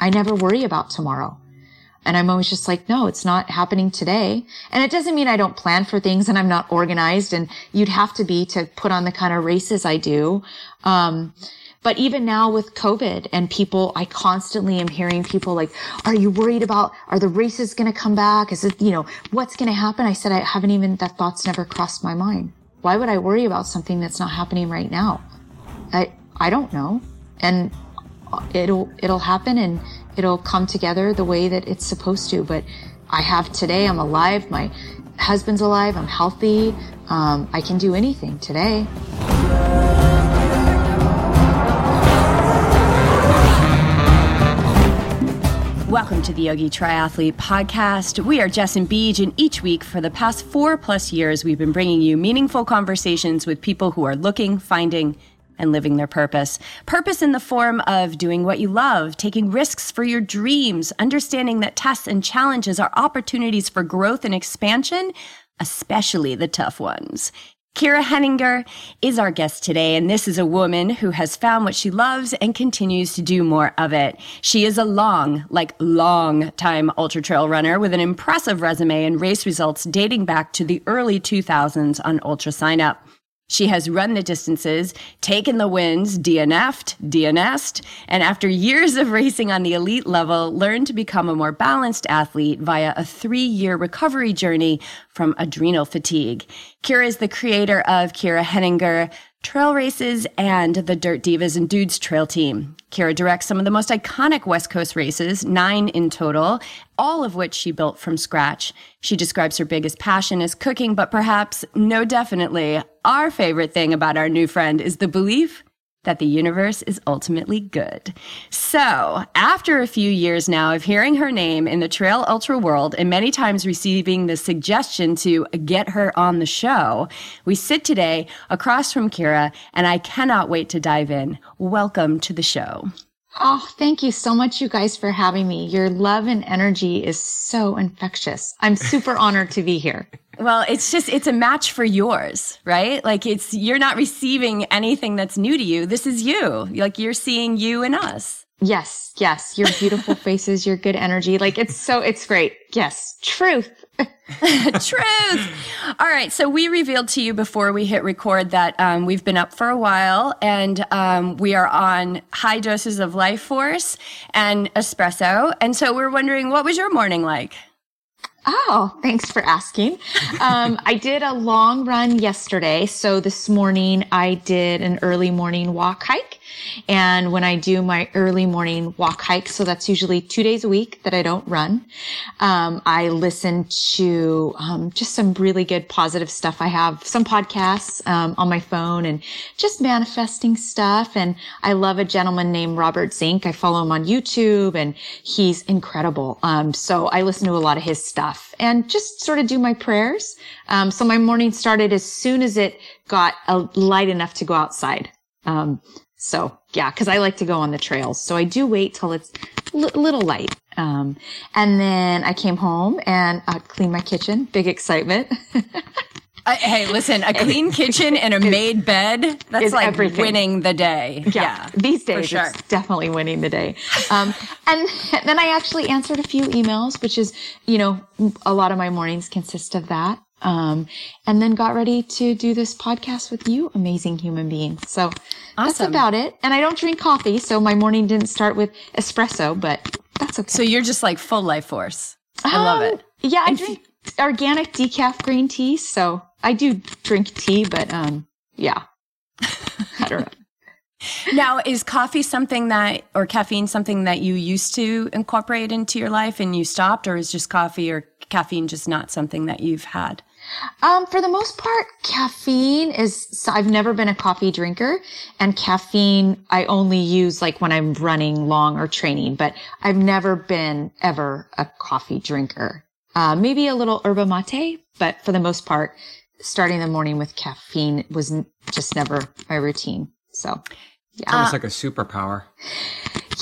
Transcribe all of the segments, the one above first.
I never worry about tomorrow. And I'm always just like, no, it's not happening today. And it doesn't mean I don't plan for things and I'm not organized and you'd have to be to put on the kind of races I do. Um, but even now with COVID and people, I constantly am hearing people like, are you worried about, are the races going to come back? Is it, you know, what's going to happen? I said, I haven't even, that thought's never crossed my mind. Why would I worry about something that's not happening right now? I, I don't know. And it'll, it'll happen and it'll come together the way that it's supposed to. But I have today, I'm alive. My husband's alive. I'm healthy. Um, I can do anything today. Welcome to the Yogi Triathlete Podcast. We are Jess and Beej, and each week for the past four plus years, we've been bringing you meaningful conversations with people who are looking, finding, and living their purpose. Purpose in the form of doing what you love, taking risks for your dreams, understanding that tests and challenges are opportunities for growth and expansion, especially the tough ones. Kira Henninger is our guest today, and this is a woman who has found what she loves and continues to do more of it. She is a long, like long time ultra trail runner with an impressive resume and race results dating back to the early 2000s on ultra sign up. She has run the distances, taken the wins, DNF'd, DNS'd, and after years of racing on the elite level, learned to become a more balanced athlete via a three year recovery journey from adrenal fatigue. Kira is the creator of Kira Henninger, trail races, and the Dirt Divas and Dudes trail team. Kira directs some of the most iconic West Coast races, nine in total, all of which she built from scratch. She describes her biggest passion as cooking, but perhaps, no, definitely, our favorite thing about our new friend is the belief that the universe is ultimately good. So, after a few years now of hearing her name in the trail ultra world and many times receiving the suggestion to get her on the show, we sit today across from Kira and I cannot wait to dive in. Welcome to the show. Oh, thank you so much, you guys, for having me. Your love and energy is so infectious. I'm super honored to be here. Well, it's just, it's a match for yours, right? Like it's, you're not receiving anything that's new to you. This is you. Like you're seeing you and us. Yes. Yes. Your beautiful faces, your good energy. Like it's so, it's great. Yes. Truth. Truth. All right. So we revealed to you before we hit record that um, we've been up for a while and um, we are on high doses of life force and espresso. And so we're wondering, what was your morning like? Oh, thanks for asking. Um, I did a long run yesterday. So this morning I did an early morning walk hike. And when I do my early morning walk hike, so that's usually two days a week that I don't run, um, I listen to um, just some really good positive stuff. I have some podcasts um, on my phone and just manifesting stuff. And I love a gentleman named Robert Zink. I follow him on YouTube and he's incredible. Um, so I listen to a lot of his stuff and just sort of do my prayers. Um, so my morning started as soon as it got light enough to go outside. Um, so yeah, cause I like to go on the trails. So I do wait till it's a little light. Um, and then I came home and uh, cleaned my kitchen. Big excitement. Uh, hey, listen, a clean kitchen and a made bed, that's like everything. winning the day. Yeah. yeah these days, sure. it's definitely winning the day. Um, and then I actually answered a few emails, which is, you know, a lot of my mornings consist of that. Um, and then got ready to do this podcast with you, amazing human being. So awesome. that's about it. And I don't drink coffee, so my morning didn't start with espresso, but that's okay. So you're just like full life force. I um, love it. Yeah, I drink organic decaf green tea, so I do drink tea, but um, yeah, I don't know. Now, is coffee something that, or caffeine something that you used to incorporate into your life and you stopped, or is just coffee or caffeine just not something that you've had? Um, for the most part, caffeine is, I've never been a coffee drinker and caffeine I only use like when I'm running long or training, but I've never been ever a coffee drinker. Uh, maybe a little yerba mate, but for the most part, starting the morning with caffeine was just never my routine. So yeah. Almost uh, like a superpower.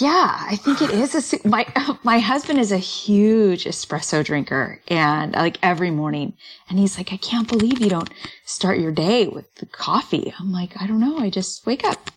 Yeah, I think it is a my my husband is a huge espresso drinker and like every morning and he's like I can't believe you don't start your day with the coffee. I'm like I don't know, I just wake up.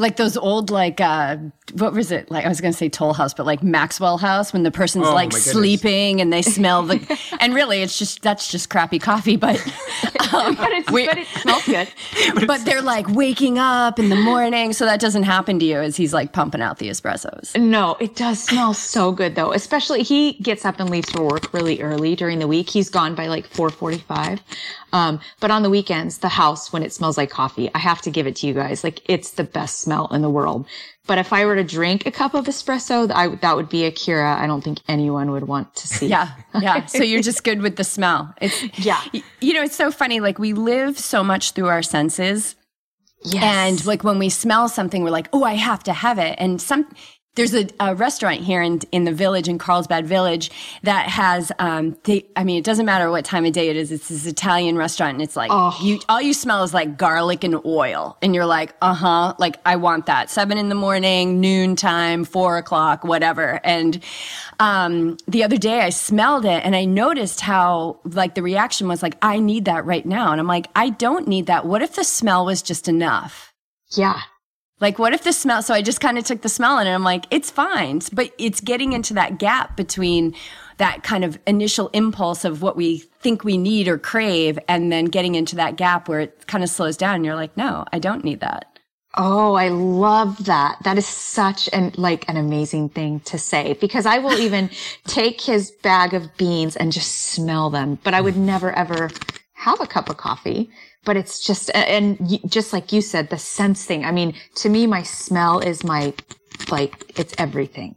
Like those old, like, uh, what was it? Like, I was going to say Toll House, but like Maxwell House when the person's Oh, like sleeping and they smell the, and really it's just, that's just crappy coffee. But, um, But, it's, we- but it smells good. but they're like waking up in the morning. So that doesn't happen to you as he's like pumping out the espressos. No, it does smell so good though. Especially he gets up and leaves for work really early during the week. He's gone by like 4:45. Um, but on the weekends, the house when it smells like coffee, I have to give it to you guys. Like it's the best smell in the world. But if I were to drink a cup of espresso, I, that would be a Kira. I don't think anyone would want to see. Yeah. Yeah. So you're just good with the smell. It's, Yeah. You know, it's so funny. Like we live so much through our senses. Yes. And like when we smell something, we're like, oh, I have to have it. And some, there's a, a restaurant here in, in the village, in Carlsbad Village, that has, um, they, I mean, it doesn't matter what time of day it is. It's this Italian restaurant and it's like, you, all you smell is like garlic and oil. And you're like, uh huh, like I want that. Seven in the morning, noon time, four o'clock, whatever. And, um, the other day I smelled it and I noticed how like the reaction was like, I need that right now. And I'm like, I don't need that. What if the smell was just enough? yeah. Like, what if the smell? So I just kind of took the smell in and I'm like, it's fine. But it's getting into that gap between that kind of initial impulse of what we think we need or crave and then getting into that gap where it kind of slows down and you're like, no, I don't need that. Oh, I love that. That is such an like an amazing thing to say because I will even take his bag of beans and just smell them, but I would hmm. never ever have a cup of coffee. But it's just and just like you said, the sense thing. I mean, to me, my smell is my like it's everything.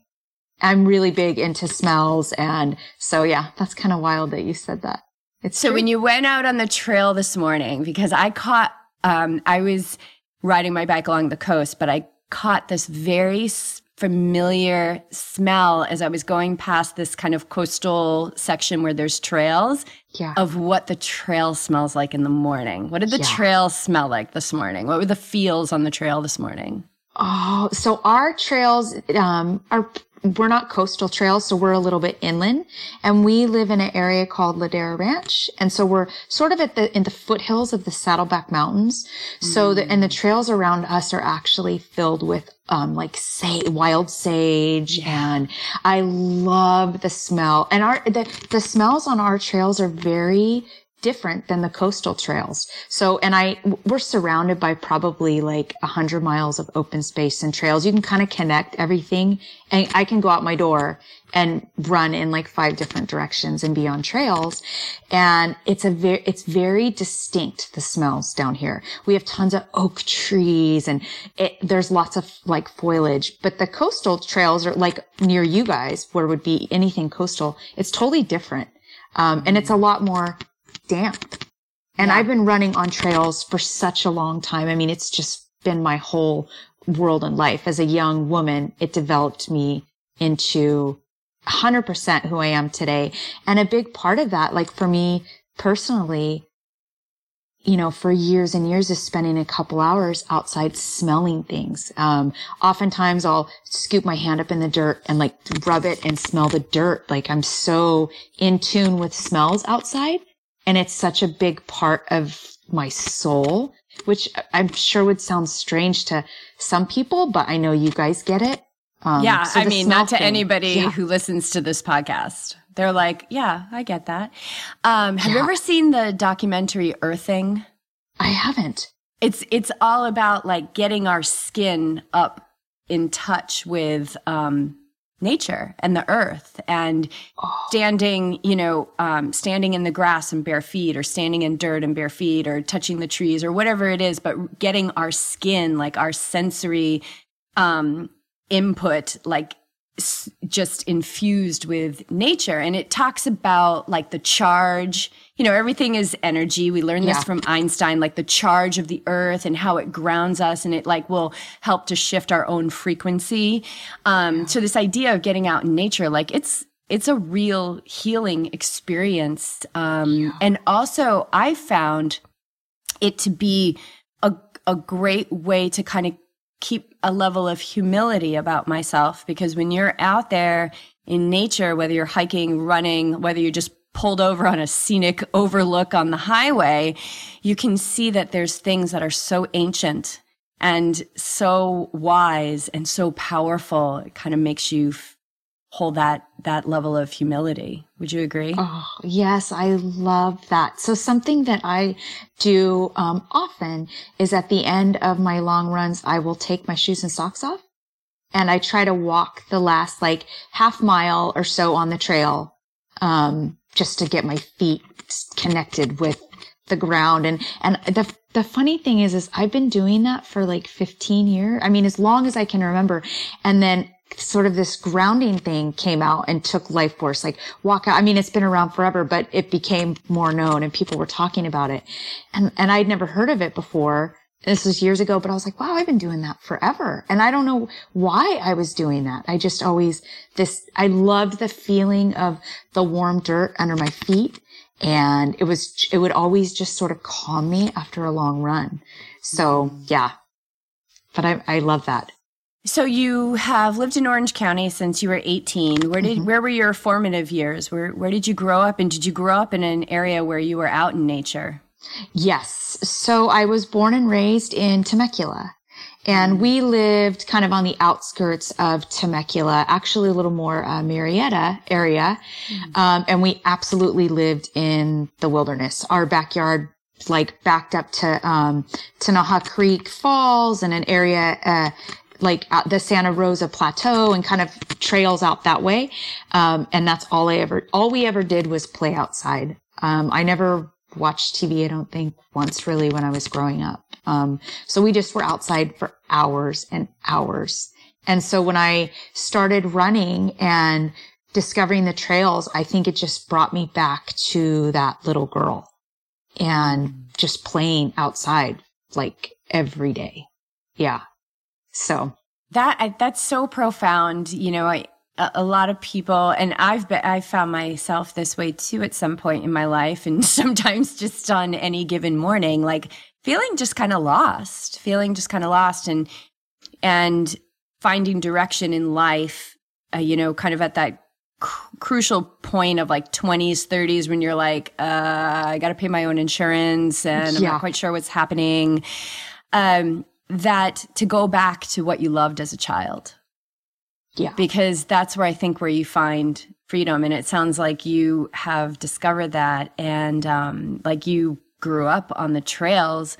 I'm really big into smells, and so yeah, that's kind of wild that you said that. It's So true. when you went out on the trail this morning, because I caught, um, I was riding my bike along the coast, but I caught this very familiar smell as I was going past this kind of coastal section where there's trails yeah. of what the trail smells like in the morning. What did the Yeah. trail smell like this morning? What were the feels on the trail this morning? Oh, so our trails um, are we're not coastal trails, so we're a little bit inland, and we live in an area called Ladera Ranch, and so we're sort of at the in the foothills of the Saddleback Mountains. So the and the trails around us are actually filled with um, like say wild sage, and I love the smell. And our the the smells on our trails are very different than the coastal trails. So, and I, we're surrounded by probably like a hundred miles of open space and trails. You can kind of connect everything and I can go out my door and run in like five different directions and be on trails. And it's a very, it's very distinct, the smells down here. We have tons of oak trees and it, there's lots of like foliage, but the coastal trails are like near you guys where would be anything coastal. It's totally different. Um, and it's a lot more damp. And I've been running on trails for such a long time. I mean, it's just been my whole world and life. As a young woman, it developed me into 100% who I am today. And a big part of that, like for me personally, you know, for years and years is spending a couple hours outside smelling things. Um, oftentimes I'll scoop my hand up in the dirt and like rub it and smell the dirt. Like I'm so in tune with smells outside. And it's such a big part of my soul, which I'm sure would sound strange to some people, but I know you guys get it. Um, yeah, so I mean, not to thing- anybody Yeah. who listens to this podcast. They're like, yeah, I get that. Um, have you ever seen the documentary Earthing? I haven't. It's it's all about like getting our skin up in touch with um, nature and the earth and standing, you know, um, standing in the grass and bare feet, or standing in dirt and bare feet, or touching the trees, or whatever it is. But getting our skin, like our sensory um, input, like s- just infused with nature. And it talks about like the charge, you know, everything is energy. We learned Yeah. this from Einstein, like the charge of the earth and how it grounds us and it like will help to shift our own frequency. Um, so this idea of getting out in nature, like it's, it's a real healing experience. Um, and also I found it to be a, a great way to kind of keep a level of humility about myself because when you're out there in nature, whether you're hiking, running, whether you're just pulled over on a scenic overlook on the highway, you can see that there's things that are so ancient and so wise and so powerful. It kind of makes you hold that that level of humility. Would you agree? Oh, yes, I love that. So something that I do um, often is at the end of my long runs, I will take my shoes and socks off, and I try to walk the last like half mile or so on the trail, um, just to get my feet connected with the ground. And and the the funny thing is, is I've been doing that for like 15 years. I mean, as long as I can remember. And then sort of this grounding thing came out and took life force, like walk out. I mean, it's been around forever, but it became more known and people were talking about it. And, and I'd never heard of it before. This was years ago, but I was like, wow, I've been doing that forever. And I don't know why I was doing that. I just always this, I loved the feeling of the warm dirt under my feet. And it was, it would always just sort of calm me after a long run. So yeah, but I, I love that. So you have lived in Orange County since you were 18. Where did mm-hmm. where were your formative years? Where where did you grow up and did you grow up in an area where you were out in nature? Yes. So I was born and raised in Temecula. And we lived kind of on the outskirts of Temecula, actually a little more uh, Murrieta area. Mm-hmm. Um, and we absolutely lived in the wilderness. Our backyard like backed up to um, Tenaja Creek Falls and an area uh, like the Santa Rosa Plateau and kind of trails out that way. Um, and that's all I ever, all we ever did was play outside. Um, I never watched TV, I don't think once really when I was growing up. Um, so we just were outside for hours and hours. And so when I started running and discovering the trails, I think it just brought me back to that little girl and just playing outside like every day. Yeah. So that I, that's so profound. You know, I, a, lot of people, and I've been, I found myself this way too at some point in my life, and sometimes just on any given morning, like feeling just kind of lost, feeling just kind of lost, and and finding direction in life. Uh, you know, kind of at that crucial point of like 20s 30s when you're like uh, i gotta pay my own insurance and i'm not quite sure what's happening um, that to go back to what you loved as a child. Yeah. Because that's where I think where you find freedom. And it sounds like you have discovered that and um, like you grew up on the trails.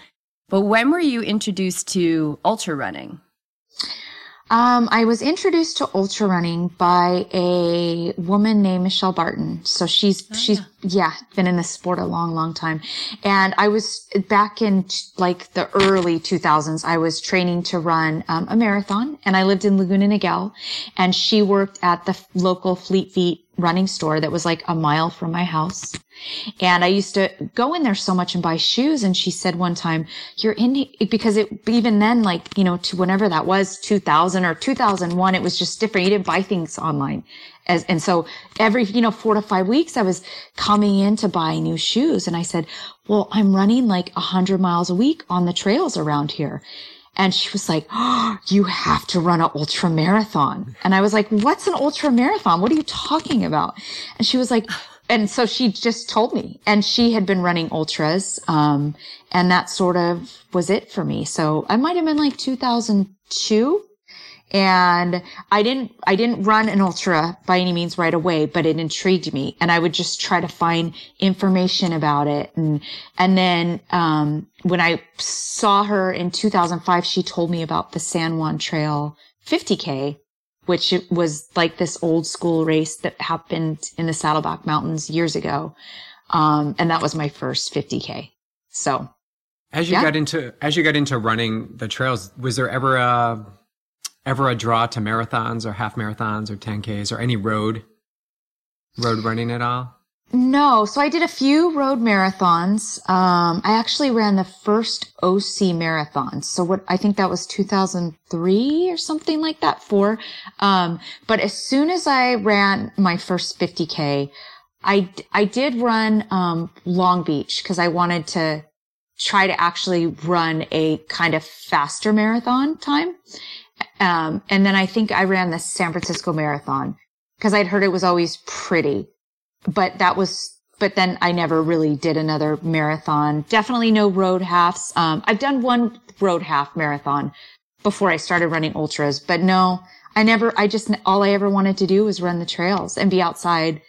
But when were you introduced to ultra running? Um, I was introduced to ultra running by a woman named Michelle Barton. So she's, oh, she's, yeah. yeah, been in the sport a long, long time. And I was back in like the early 2000s, I was training to run um, a marathon and I lived in Laguna Niguel and she worked at the local Fleet Feet running store that was like a mile from my house. And I used to go in there so much and buy shoes. And she said one time, you're in, because it, even then, like, you know, to whenever that was 2000 or 2001, it was just different. You didn't buy things online. As, and so every, you know, four to five weeks, I was coming in to buy new shoes. And I said, well, I'm running like a hundred miles a week on the trails around here. And she was like, oh, you have to run an ultra marathon. And I was like, what's an ultra marathon? What are you talking about? And she was like, and so she just told me and she had been running ultras. Um, and that sort of was it for me. So I might have been like 2002 and I didn't, I didn't run an ultra by any means right away, but it intrigued me and I would just try to find information about it. And, and then, um, when I saw her in 2005, she told me about the San Juan Trail 50K, which was like this old school race that happened in the Saddleback Mountains years ago. Um, and that was my first 50K. So as you yeah. got into, as you got into running the trails, was there ever a, ever a draw to marathons or half marathons or 10Ks or any road, road running at all? No. So I did a few road marathons. Um, I actually ran the first OC marathon. So what, I think that was 2003 or something like that, four. Um, but as soon as I ran my first 50K, I, I did run, um, Long Beach because I wanted to try to actually run a kind of faster marathon time. Um, and then I think I ran the San Francisco Marathon because I'd heard it was always pretty, but that was, but then I never really did another marathon. Definitely no road halves. Um, I've done one road half marathon before I started running ultras, but no, I never, I just, all I ever wanted to do was run the trails and be outside.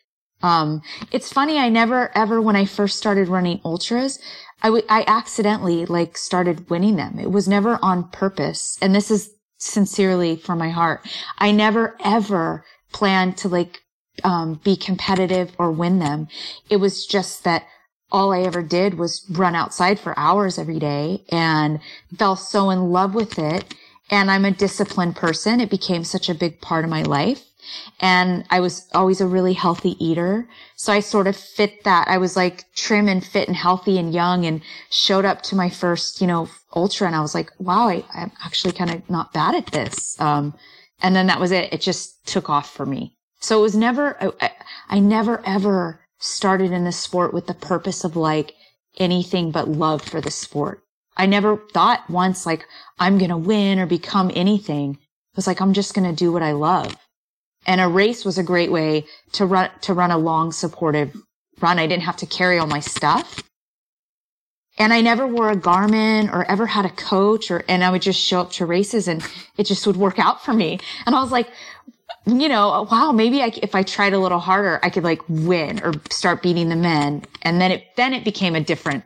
Um, it's funny. I never ever, when I first started running ultras, I, w- I accidentally like started winning them. It was never on purpose. And this is sincerely from my heart. I never ever planned to like, um, be competitive or win them. It was just that all I ever did was run outside for hours every day and fell so in love with it. And I'm a disciplined person. It became such a big part of my life. And I was always a really healthy eater. So I sort of fit that. I was like trim and fit and healthy and young and showed up to my first, you know, ultra. And I was like, wow, I, am actually kind of not bad at this. Um, and then that was it. It just took off for me. So it was never, I, I never ever started in the sport with the purpose of like anything but love for the sport. I never thought once like I'm going to win or become anything. It was like, I'm just going to do what I love. And a race was a great way to run, to run a long supportive run. I didn't have to carry all my stuff. And I never wore a Garmin or ever had a coach or, and I would just show up to races and it just would work out for me. And I was like, you know, wow, maybe I, if I tried a little harder, I could like win or start beating the men. And then it, then it became a different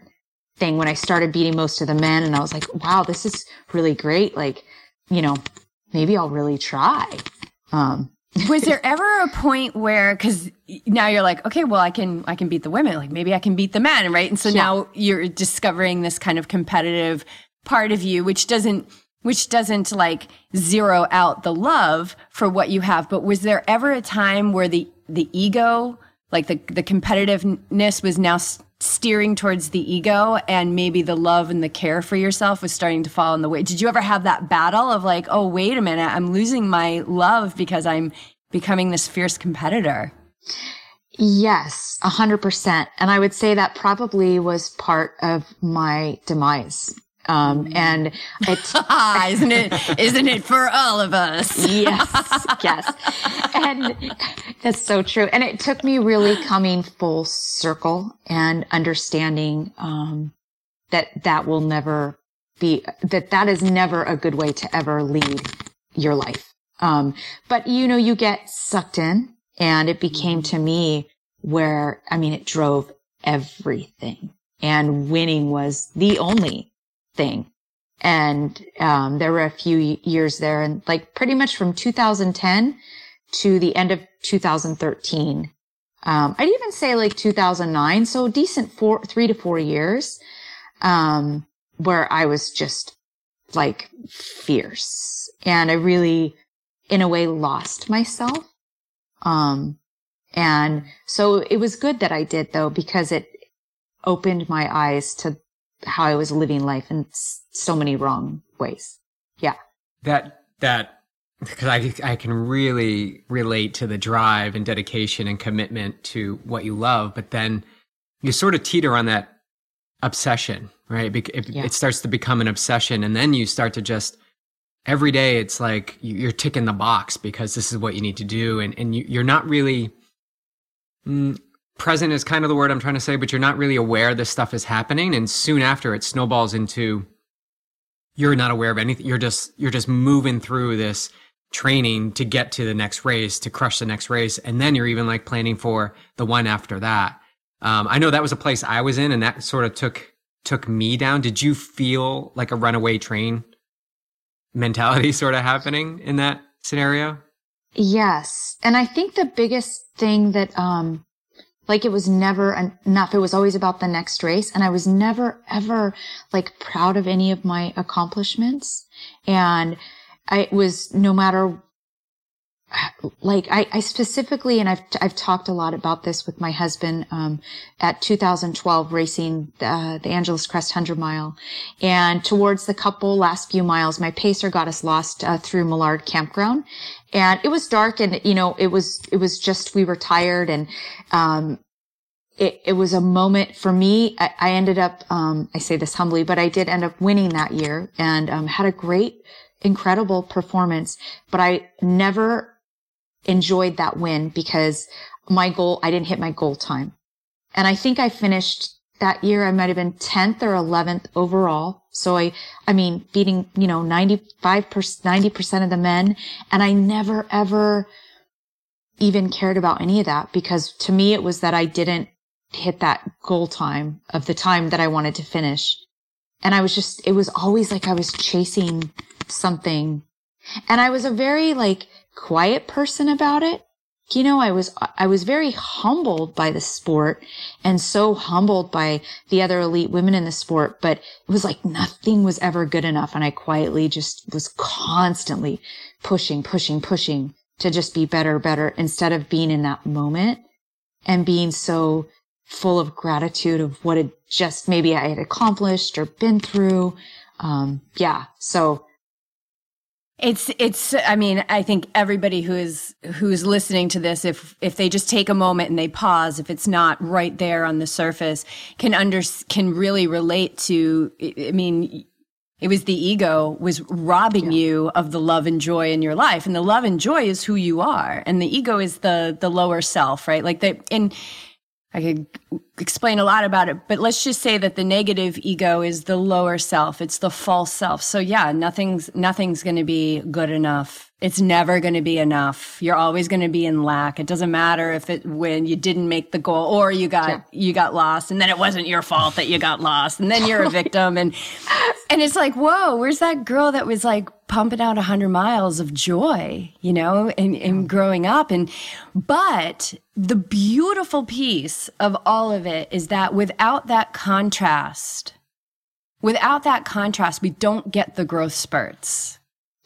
thing when I started beating most of the men. And I was like, wow, this is really great. Like, you know, maybe I'll really try. Um, was there ever a point where because now you're like okay well i can i can beat the women like maybe i can beat the men right and so yeah. now you're discovering this kind of competitive part of you which doesn't which doesn't like zero out the love for what you have. But was there ever a time where the, the ego, like the, the competitiveness was now steering towards the ego and maybe the love and the care for yourself was starting to fall in the way? Did you ever have that battle of like, oh, wait a minute, I'm losing my love because I'm becoming this fierce competitor? Yes, a hundred percent. And I would say that probably was part of my demise. Um, and it's isn't it isn't it for all of us? yes, yes, and that's so true. And it took me really coming full circle and understanding um, that that will never be that that is never a good way to ever lead your life. Um, but you know, you get sucked in, and it became to me where I mean, it drove everything, and winning was the only thing. And um, there were a few years there, and like pretty much from 2010 to the end of 2013. Um, I'd even say like 2009, so decent four, three to four years, um, where I was just like fierce, and I really, in a way, lost myself. Um, and so it was good that I did though, because it opened my eyes to how I was living life in so many wrong ways. Yeah. That, that, because I, I can really relate to the drive and dedication and commitment to what you love, but then you sort of teeter on that obsession, right? It, yeah. it starts to become an obsession. And then you start to just, every day it's like you're ticking the box because this is what you need to do. And, and you, are not really, mm, present is kind of the word I'm trying to say, but you're not really aware this stuff is happening. And soon after it snowballs into you're not aware of anything. You're just, you're just moving through this training to get to the next race, to crush the next race. And then you're even like planning for the one after that. Um, I know that was a place I was in and that sort of took, took me down. Did you feel like a runaway train mentality sort of happening in that scenario? Yes. And I think the biggest thing that, um, like it was never enough. It was always about the next race. And I was never ever like proud of any of my accomplishments. And I was no matter like I, I, specifically, and I've I've talked a lot about this with my husband um, at 2012 racing the, the Angeles Crest 100 mile, and towards the couple last few miles, my pacer got us lost uh, through Millard Campground, and it was dark, and you know it was it was just we were tired, and um, it, it was a moment for me. I, I ended up, um, I say this humbly, but I did end up winning that year and um, had a great, incredible performance. But I never enjoyed that win because my goal, I didn't hit my goal time. And I think I finished that year. I might have been 10th or 11th overall. So I, I mean, beating, you know, 95%, 90% of the men. And I never ever even cared about any of that because to me, it was that I didn't hit that goal time of the time that I wanted to finish. And I was just, it was always like I was chasing something. And I was a very like quiet person about it. You know, I was, I was very humbled by the sport and so humbled by the other elite women in the sport, but it was like nothing was ever good enough. And I quietly just was constantly pushing, pushing, pushing to just be better, better instead of being in that moment and being so full of gratitude of what had just maybe I had accomplished or been through. Um, yeah. So it's it's I mean, I think everybody who is who's listening to this if if they just take a moment and they pause, if it's not right there on the surface, can under can really relate to I mean, it was the ego was robbing yeah. you of the love and joy in your life. And the love and joy is who you are. And the ego is the the lower self right? Like the and I could explain a lot about it, but let's just say that the negative ego is the lower self. It's the false self. So yeah, nothing's, nothing's going to be good enough it's never going to be enough. You're always going to be in lack. It doesn't matter if it when you didn't make the goal or you got yeah. you got lost and then it wasn't your fault that you got lost and then you're a victim and and it's like, "Whoa, where's that girl that was like pumping out 100 miles of joy, you know, and, and growing up and but the beautiful piece of all of it is that without that contrast, without that contrast, we don't get the growth spurts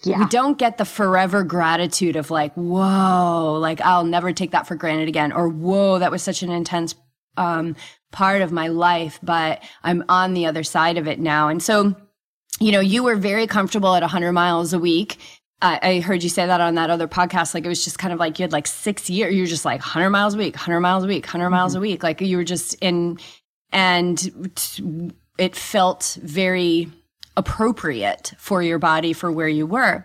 yeah. We don't get the forever gratitude of like, whoa, like I'll never take that for granted again. Or whoa, that was such an intense um, part of my life, but I'm on the other side of it now. And so, you know, you were very comfortable at 100 miles a week. I heard you say that on that other podcast. Like it was just kind of like you had like six years. You were just like 100 miles a week, 100 miles a week, 100 mm-hmm. miles a week. Like you were just in, and it felt very appropriate for your body for where you were.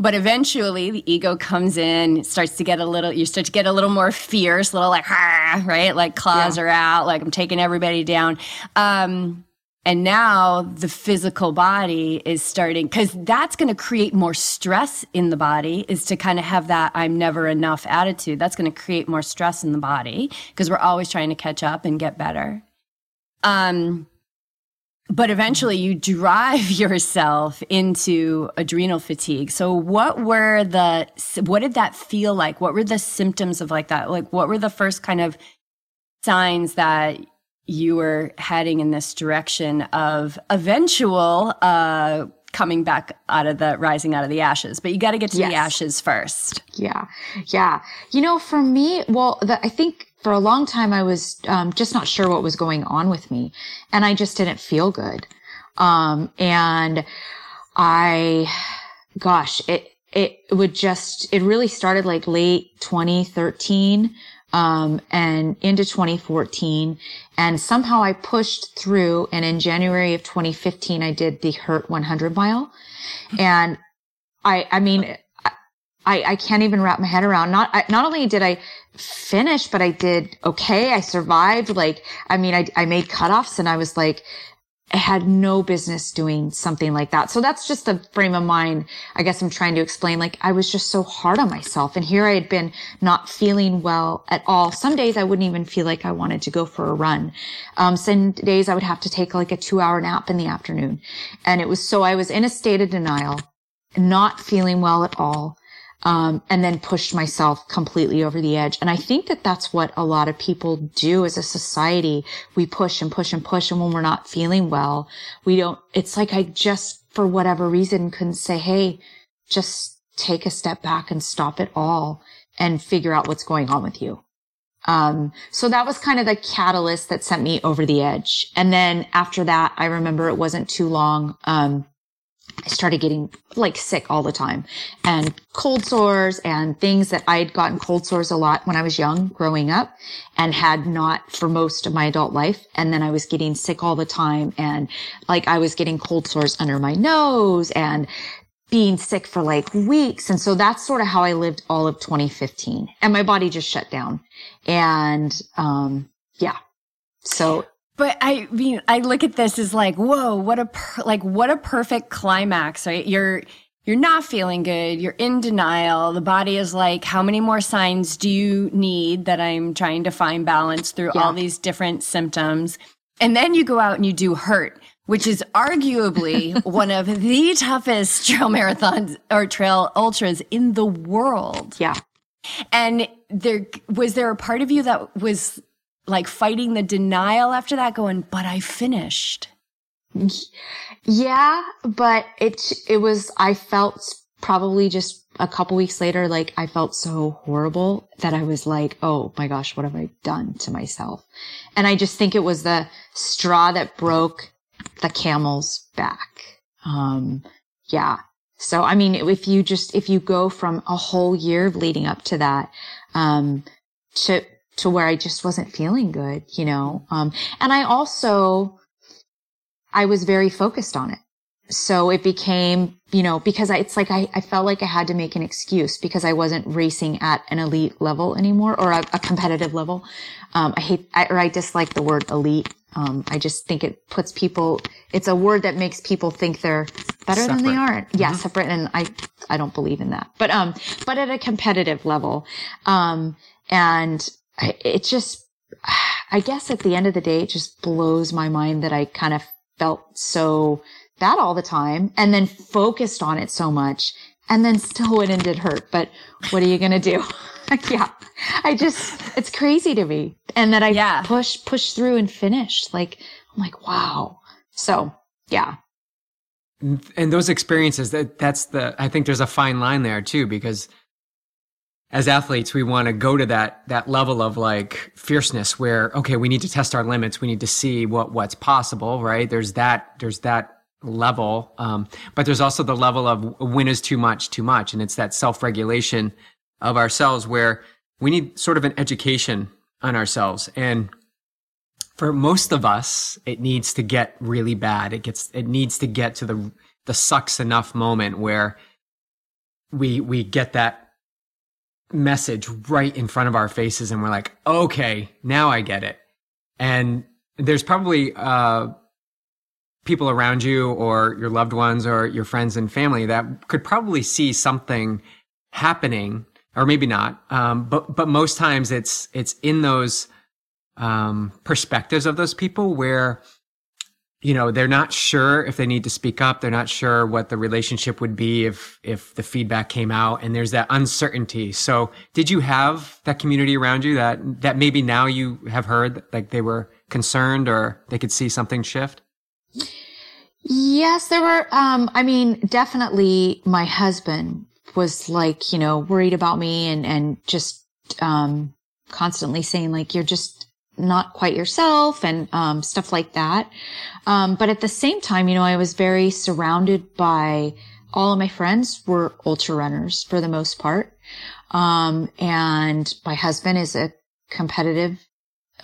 But eventually the ego comes in, starts to get a little, you start to get a little more fierce, a little like, right? Like claws yeah. are out, like I'm taking everybody down. Um, and now the physical body is starting, because that's going to create more stress in the body, is to kind of have that I'm never enough attitude. That's going to create more stress in the body because we're always trying to catch up and get better. Um, but eventually you drive yourself into adrenal fatigue. So what were the what did that feel like? What were the symptoms of like that? Like what were the first kind of signs that you were heading in this direction of eventual uh coming back out of the rising out of the ashes but you got to get to yes. the ashes first yeah yeah you know for me well the, i think for a long time, I was um, just not sure what was going on with me, and I just didn't feel good. Um, and I, gosh, it it would just it really started like late 2013 um, and into 2014, and somehow I pushed through. And in January of 2015, I did the Hurt 100 mile, and I I mean. I, I can't even wrap my head around. Not, I, not only did I finish, but I did okay. I survived. Like, I mean, I, I made cutoffs and I was like, I had no business doing something like that. So that's just the frame of mind. I guess I'm trying to explain. Like I was just so hard on myself and here I had been not feeling well at all. Some days I wouldn't even feel like I wanted to go for a run. Um, some days I would have to take like a two hour nap in the afternoon. And it was so I was in a state of denial, not feeling well at all um, and then pushed myself completely over the edge. And I think that that's what a lot of people do as a society. We push and push and push. And when we're not feeling well, we don't, it's like I just, for whatever reason, couldn't say, Hey, just take a step back and stop it all and figure out what's going on with you. Um, so that was kind of the catalyst that sent me over the edge. And then after that, I remember it wasn't too long. Um, I started getting like sick all the time and cold sores and things that I had gotten cold sores a lot when I was young growing up and had not for most of my adult life. And then I was getting sick all the time and like I was getting cold sores under my nose and being sick for like weeks. And so that's sort of how I lived all of 2015 and my body just shut down. And, um, yeah, So but I mean, I look at this as like, whoa, what a per- like what a perfect climax, right? You're you're not feeling good. You're in denial. The body is like, how many more signs do you need that I'm trying to find balance through yeah. all these different symptoms? And then you go out and you do hurt, which is arguably one of the toughest trail marathons or trail ultras in the world. Yeah. And there was there a part of you that was like fighting the denial after that going, but I finished. Yeah, but it, it was, I felt probably just a couple weeks later, like I felt so horrible that I was like, oh my gosh, what have I done to myself? And I just think it was the straw that broke the camel's back. Um, yeah. So, I mean, if you just, if you go from a whole year leading up to that, um, to to where I just wasn't feeling good, you know? Um, and I also, I was very focused on it. So it became, you know, because I, it's like I, I felt like I had to make an excuse because I wasn't racing at an elite level anymore or a, a competitive level. Um, I hate, I, or I dislike the word elite. Um, I just think it puts people, it's a word that makes people think they're better separate. than they are. Yeah, mm-hmm. separate. And I, I don't believe in that. But, um, but at a competitive level, um, and it just, I guess at the end of the day, it just blows my mind that I kind of felt so bad all the time and then focused on it so much and then still went and did hurt. But what are you going to do? yeah. I just, it's crazy to me. And that I yeah. push, push through and finish. Like, I'm like, wow. So yeah. And those experiences that that's the, I think there's a fine line there too, because as athletes, we want to go to that that level of like fierceness where okay, we need to test our limits. We need to see what what's possible, right? There's that there's that level, um, but there's also the level of when is too much, too much, and it's that self regulation of ourselves where we need sort of an education on ourselves and for most of us it needs to get really bad it gets it needs to get to the the sucks enough moment where we we get that message right in front of our faces and we're like, okay, now I get it. And there's probably uh, people around you or your loved ones or your friends and family that could probably see something happening or maybe not. Um, but, but most times it's, it's in those um, perspectives of those people where you know they're not sure if they need to speak up. They're not sure what the relationship would be if if the feedback came out. And there's that uncertainty. So did you have that community around you that that maybe now you have heard like they were concerned or they could see something shift? Yes there were um i mean definitely my husband was like you know worried about me and and just um constantly saying like you're just not quite yourself and um, stuff like that. Um, but at the same time, you know, I was very surrounded by all of my friends were ultra runners for the most part. Um, and my husband is a competitive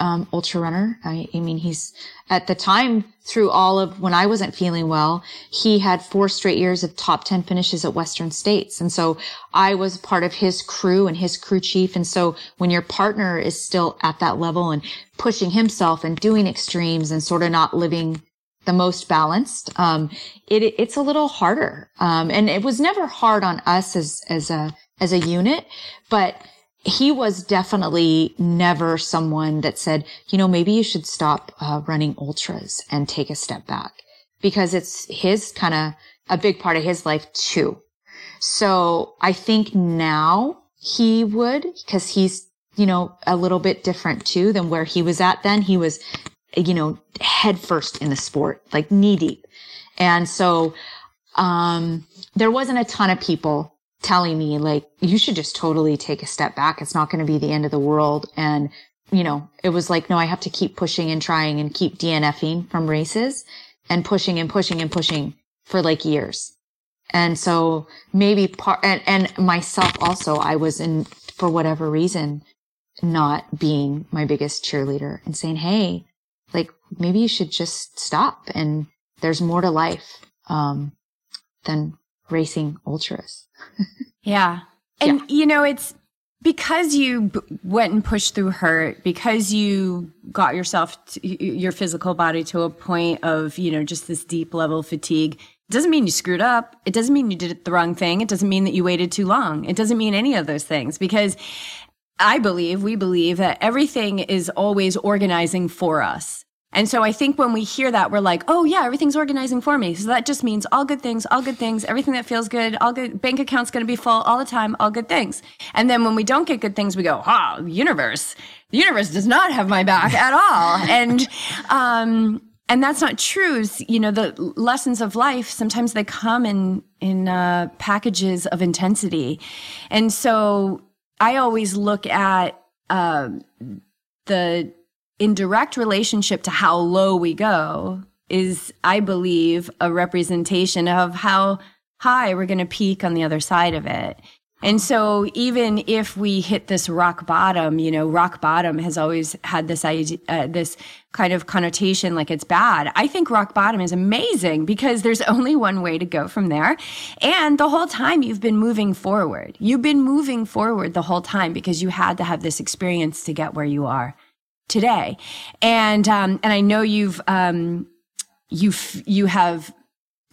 um, ultra runner. I, I, mean, he's at the time through all of when I wasn't feeling well, he had four straight years of top 10 finishes at Western States. And so I was part of his crew and his crew chief. And so when your partner is still at that level and pushing himself and doing extremes and sort of not living the most balanced, um, it, it's a little harder. Um, and it was never hard on us as, as a, as a unit, but he was definitely never someone that said, you know, maybe you should stop uh, running ultras and take a step back because it's his kind of a big part of his life too. So I think now he would because he's, you know, a little bit different too than where he was at then. He was, you know, head first in the sport, like knee deep. And so, um, there wasn't a ton of people telling me like, you should just totally take a step back. It's not going to be the end of the world. And, you know, it was like, no, I have to keep pushing and trying and keep DNFing from races and pushing and pushing and pushing for like years. And so maybe part, and, and myself also, I was in, for whatever reason, not being my biggest cheerleader and saying, Hey, like maybe you should just stop and there's more to life, um, than racing ultras. yeah. And, yeah. you know, it's because you b- went and pushed through hurt because you got yourself to, your physical body to a point of you know just this deep level fatigue it doesn't mean you screwed up it doesn't mean you did the wrong thing it doesn't mean that you waited too long it doesn't mean any of those things because i believe we believe that everything is always organizing for us and so I think when we hear that, we're like, oh yeah, everything's organizing for me. So that just means all good things, all good things, everything that feels good, all good, bank account's going to be full all the time, all good things. And then when we don't get good things, we go, ah, oh, universe, the universe does not have my back at all. and, um, and that's not true. You know, the lessons of life, sometimes they come in, in, uh, packages of intensity. And so I always look at, uh, the, in direct relationship to how low we go is, I believe, a representation of how high we're going to peak on the other side of it. And so even if we hit this rock bottom, you know, rock bottom has always had this idea, uh, this kind of connotation like it's bad. I think rock bottom is amazing because there's only one way to go from there. And the whole time you've been moving forward. You've been moving forward the whole time because you had to have this experience to get where you are today. And, um, and I know you've, um, you've, you have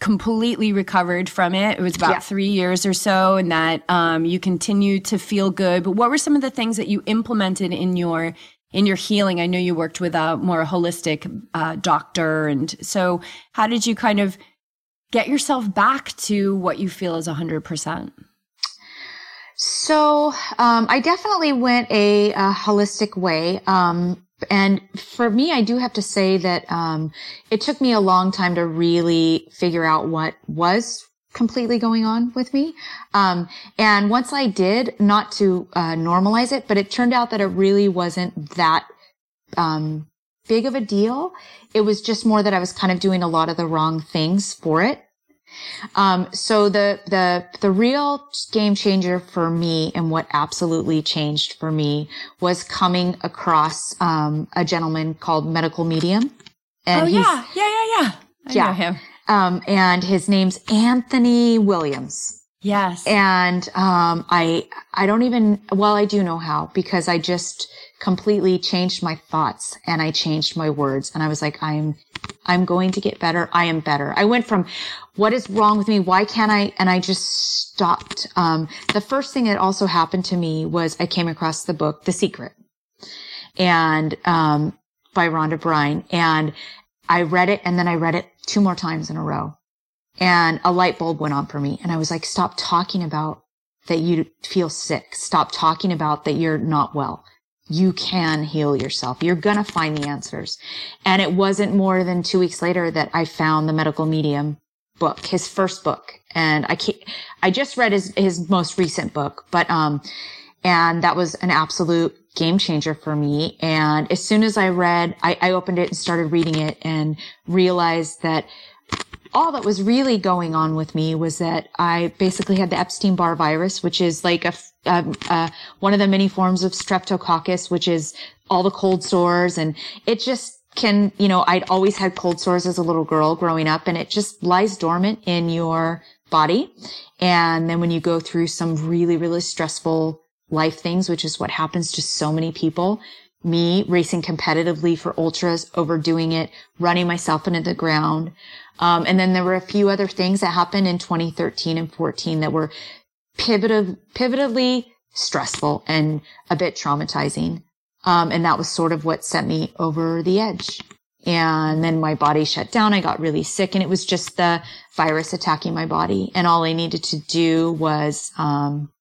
completely recovered from it. It was about yeah. three years or so, and that um, you continue to feel good. But what were some of the things that you implemented in your in your healing? I know you worked with a more holistic uh, doctor, and so how did you kind of get yourself back to what you feel is hundred percent? So um, I definitely went a, a holistic way. Um, and for me, I do have to say that um, it took me a long time to really figure out what was completely going on with me. Um, and once I did, not to uh, normalize it, but it turned out that it really wasn't that um, big of a deal. It was just more that I was kind of doing a lot of the wrong things for it. Um, so the, the, the real game changer for me and what absolutely changed for me was coming across, um, a gentleman called Medical Medium. And oh, yeah. Yeah, yeah, yeah. I yeah. know him. Um, and his name's Anthony Williams. Yes. And, um, I, I don't even, well, I do know how because I just completely changed my thoughts and I changed my words and I was like, I'm, I'm going to get better. I am better. I went from what is wrong with me? Why can't I? And I just stopped. Um, the first thing that also happened to me was I came across the book, The Secret and, um, by Rhonda Bryan and I read it and then I read it two more times in a row and a light bulb went on for me. And I was like, stop talking about that you feel sick. Stop talking about that you're not well. You can heal yourself. You're going to find the answers. And it wasn't more than two weeks later that I found the medical medium book, his first book. And I can't, I just read his, his most recent book, but, um, and that was an absolute game changer for me. And as soon as I read, I, I opened it and started reading it and realized that all that was really going on with me was that I basically had the Epstein Barr virus, which is like a, a, one of the many forms of streptococcus, which is all the cold sores. And it just can, you know, I'd always had cold sores as a little girl growing up and it just lies dormant in your body. And then when you go through some really, really stressful life things, which is what happens to so many people, me racing competitively for ultras, overdoing it, running myself into the ground, um, and then there were a few other things that happened in 2013 and 14 that were pivotal, pivotally stressful and a bit traumatizing. Um, and that was sort of what sent me over the edge. And then my body shut down. I got really sick and it was just the virus attacking my body. And all I needed to do was, um,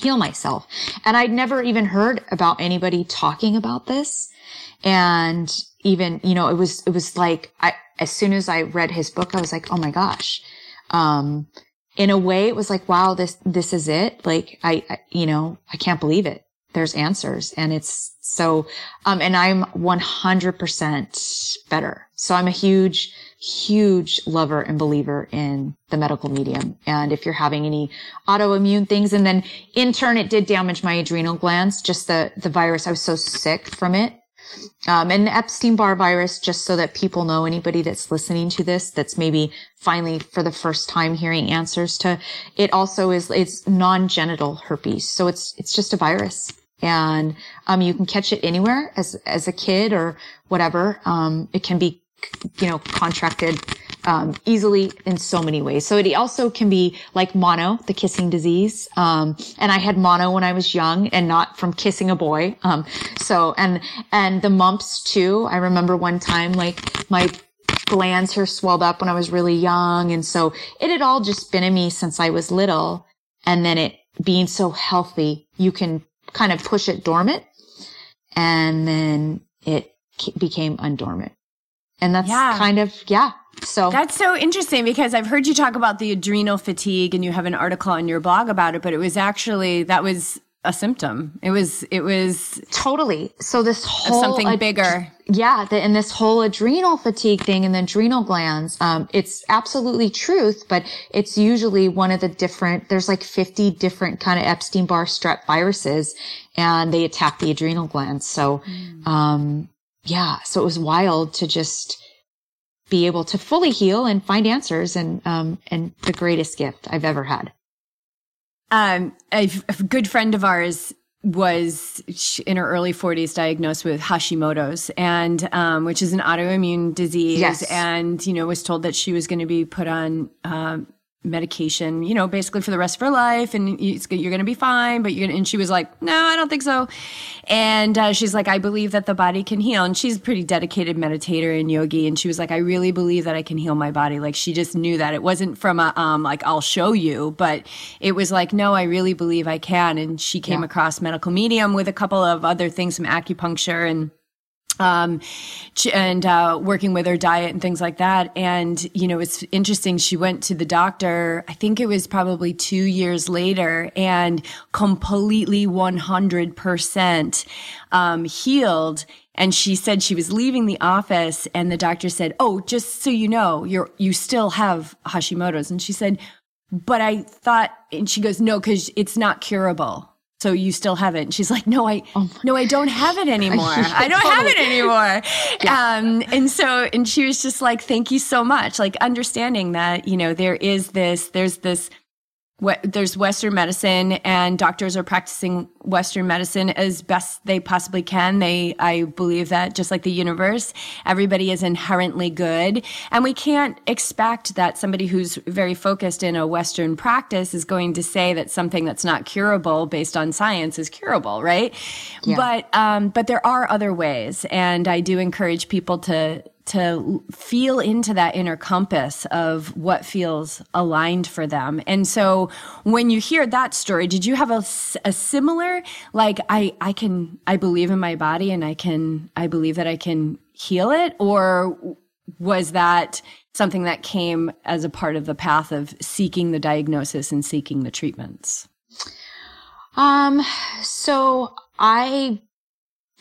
heal myself. And I'd never even heard about anybody talking about this. And even, you know, it was, it was like, I, as soon as I read his book, I was like, oh my gosh. Um, in a way, it was like, wow, this, this is it. Like, I, I, you know, I can't believe it. There's answers and it's so, um, and I'm 100% better. So I'm a huge, huge lover and believer in the medical medium. And if you're having any autoimmune things, and then in turn, it did damage my adrenal glands, just the, the virus. I was so sick from it Um, and the Epstein-Barr virus, just so that people know, anybody that's listening to this, that's maybe finally for the first time hearing answers to, it also is, it's non-genital herpes. So it's, it's just a virus. And, um, you can catch it anywhere as, as a kid or whatever. Um, it can be, you know, contracted um, easily in so many ways. So it also can be like mono, the kissing disease. Um, and I had mono when I was young and not from kissing a boy. Um, so, and, and the mumps too. I remember one time, like my glands here swelled up when I was really young. And so it had all just been in me since I was little. And then it being so healthy, you can kind of push it dormant and then it became undormant. And that's yeah. kind of, yeah, so that's so interesting because I've heard you talk about the adrenal fatigue and you have an article on your blog about it, but it was actually that was a symptom. It was it was totally. So this whole something ad- bigger. Yeah, the, and this whole adrenal fatigue thing and the adrenal glands. Um, it's absolutely truth, but it's usually one of the different. There's like 50 different kind of Epstein Barr strep viruses, and they attack the adrenal glands. So, mm. um, yeah. So it was wild to just be able to fully heal and find answers and um, and the greatest gift I've ever had. Um, a, a good friend of ours was in her early 40s diagnosed with Hashimoto's and um, which is an autoimmune disease yes. and you know was told that she was going to be put on um, medication, you know, basically for the rest of her life, and you're going to be fine. But you're, and she was like, no, I don't think so. And uh, she's like, I believe that the body can heal. And she's a pretty dedicated meditator and yogi. And she was like, I really believe that I can heal my body. Like she just knew that it wasn't from a um, like I'll show you, but it was like, no, I really believe I can. And she came yeah. across medical medium with a couple of other things, some acupuncture and um, and uh, working with her diet and things like that. And you know, it's interesting. She went to the doctor. I think it was probably two years later, and completely one hundred percent um, healed. And she said she was leaving the office, and the doctor said, "Oh, just so you know, you're you still have Hashimoto's." And she said, "But I thought," and she goes, "No, because it's not curable." So you still have it? And she's like no i oh no i don't have it anymore. i don't have it anymore. Yeah. um, and so and she was just like thank you so much. Like understanding that you know there is this there's this there's Western medicine and doctors are practicing Western medicine as best they possibly can. They, I believe that just like the universe, everybody is inherently good. And we can't expect that somebody who's very focused in a Western practice is going to say that something that's not curable based on science is curable, right? Yeah. But, um, but there are other ways. And I do encourage people to, to feel into that inner compass of what feels aligned for them. And so when you hear that story, did you have a, a similar, like, I, I can, I believe in my body and I can, I believe that I can heal it? Or was that something that came as a part of the path of seeking the diagnosis and seeking the treatments? Um, so I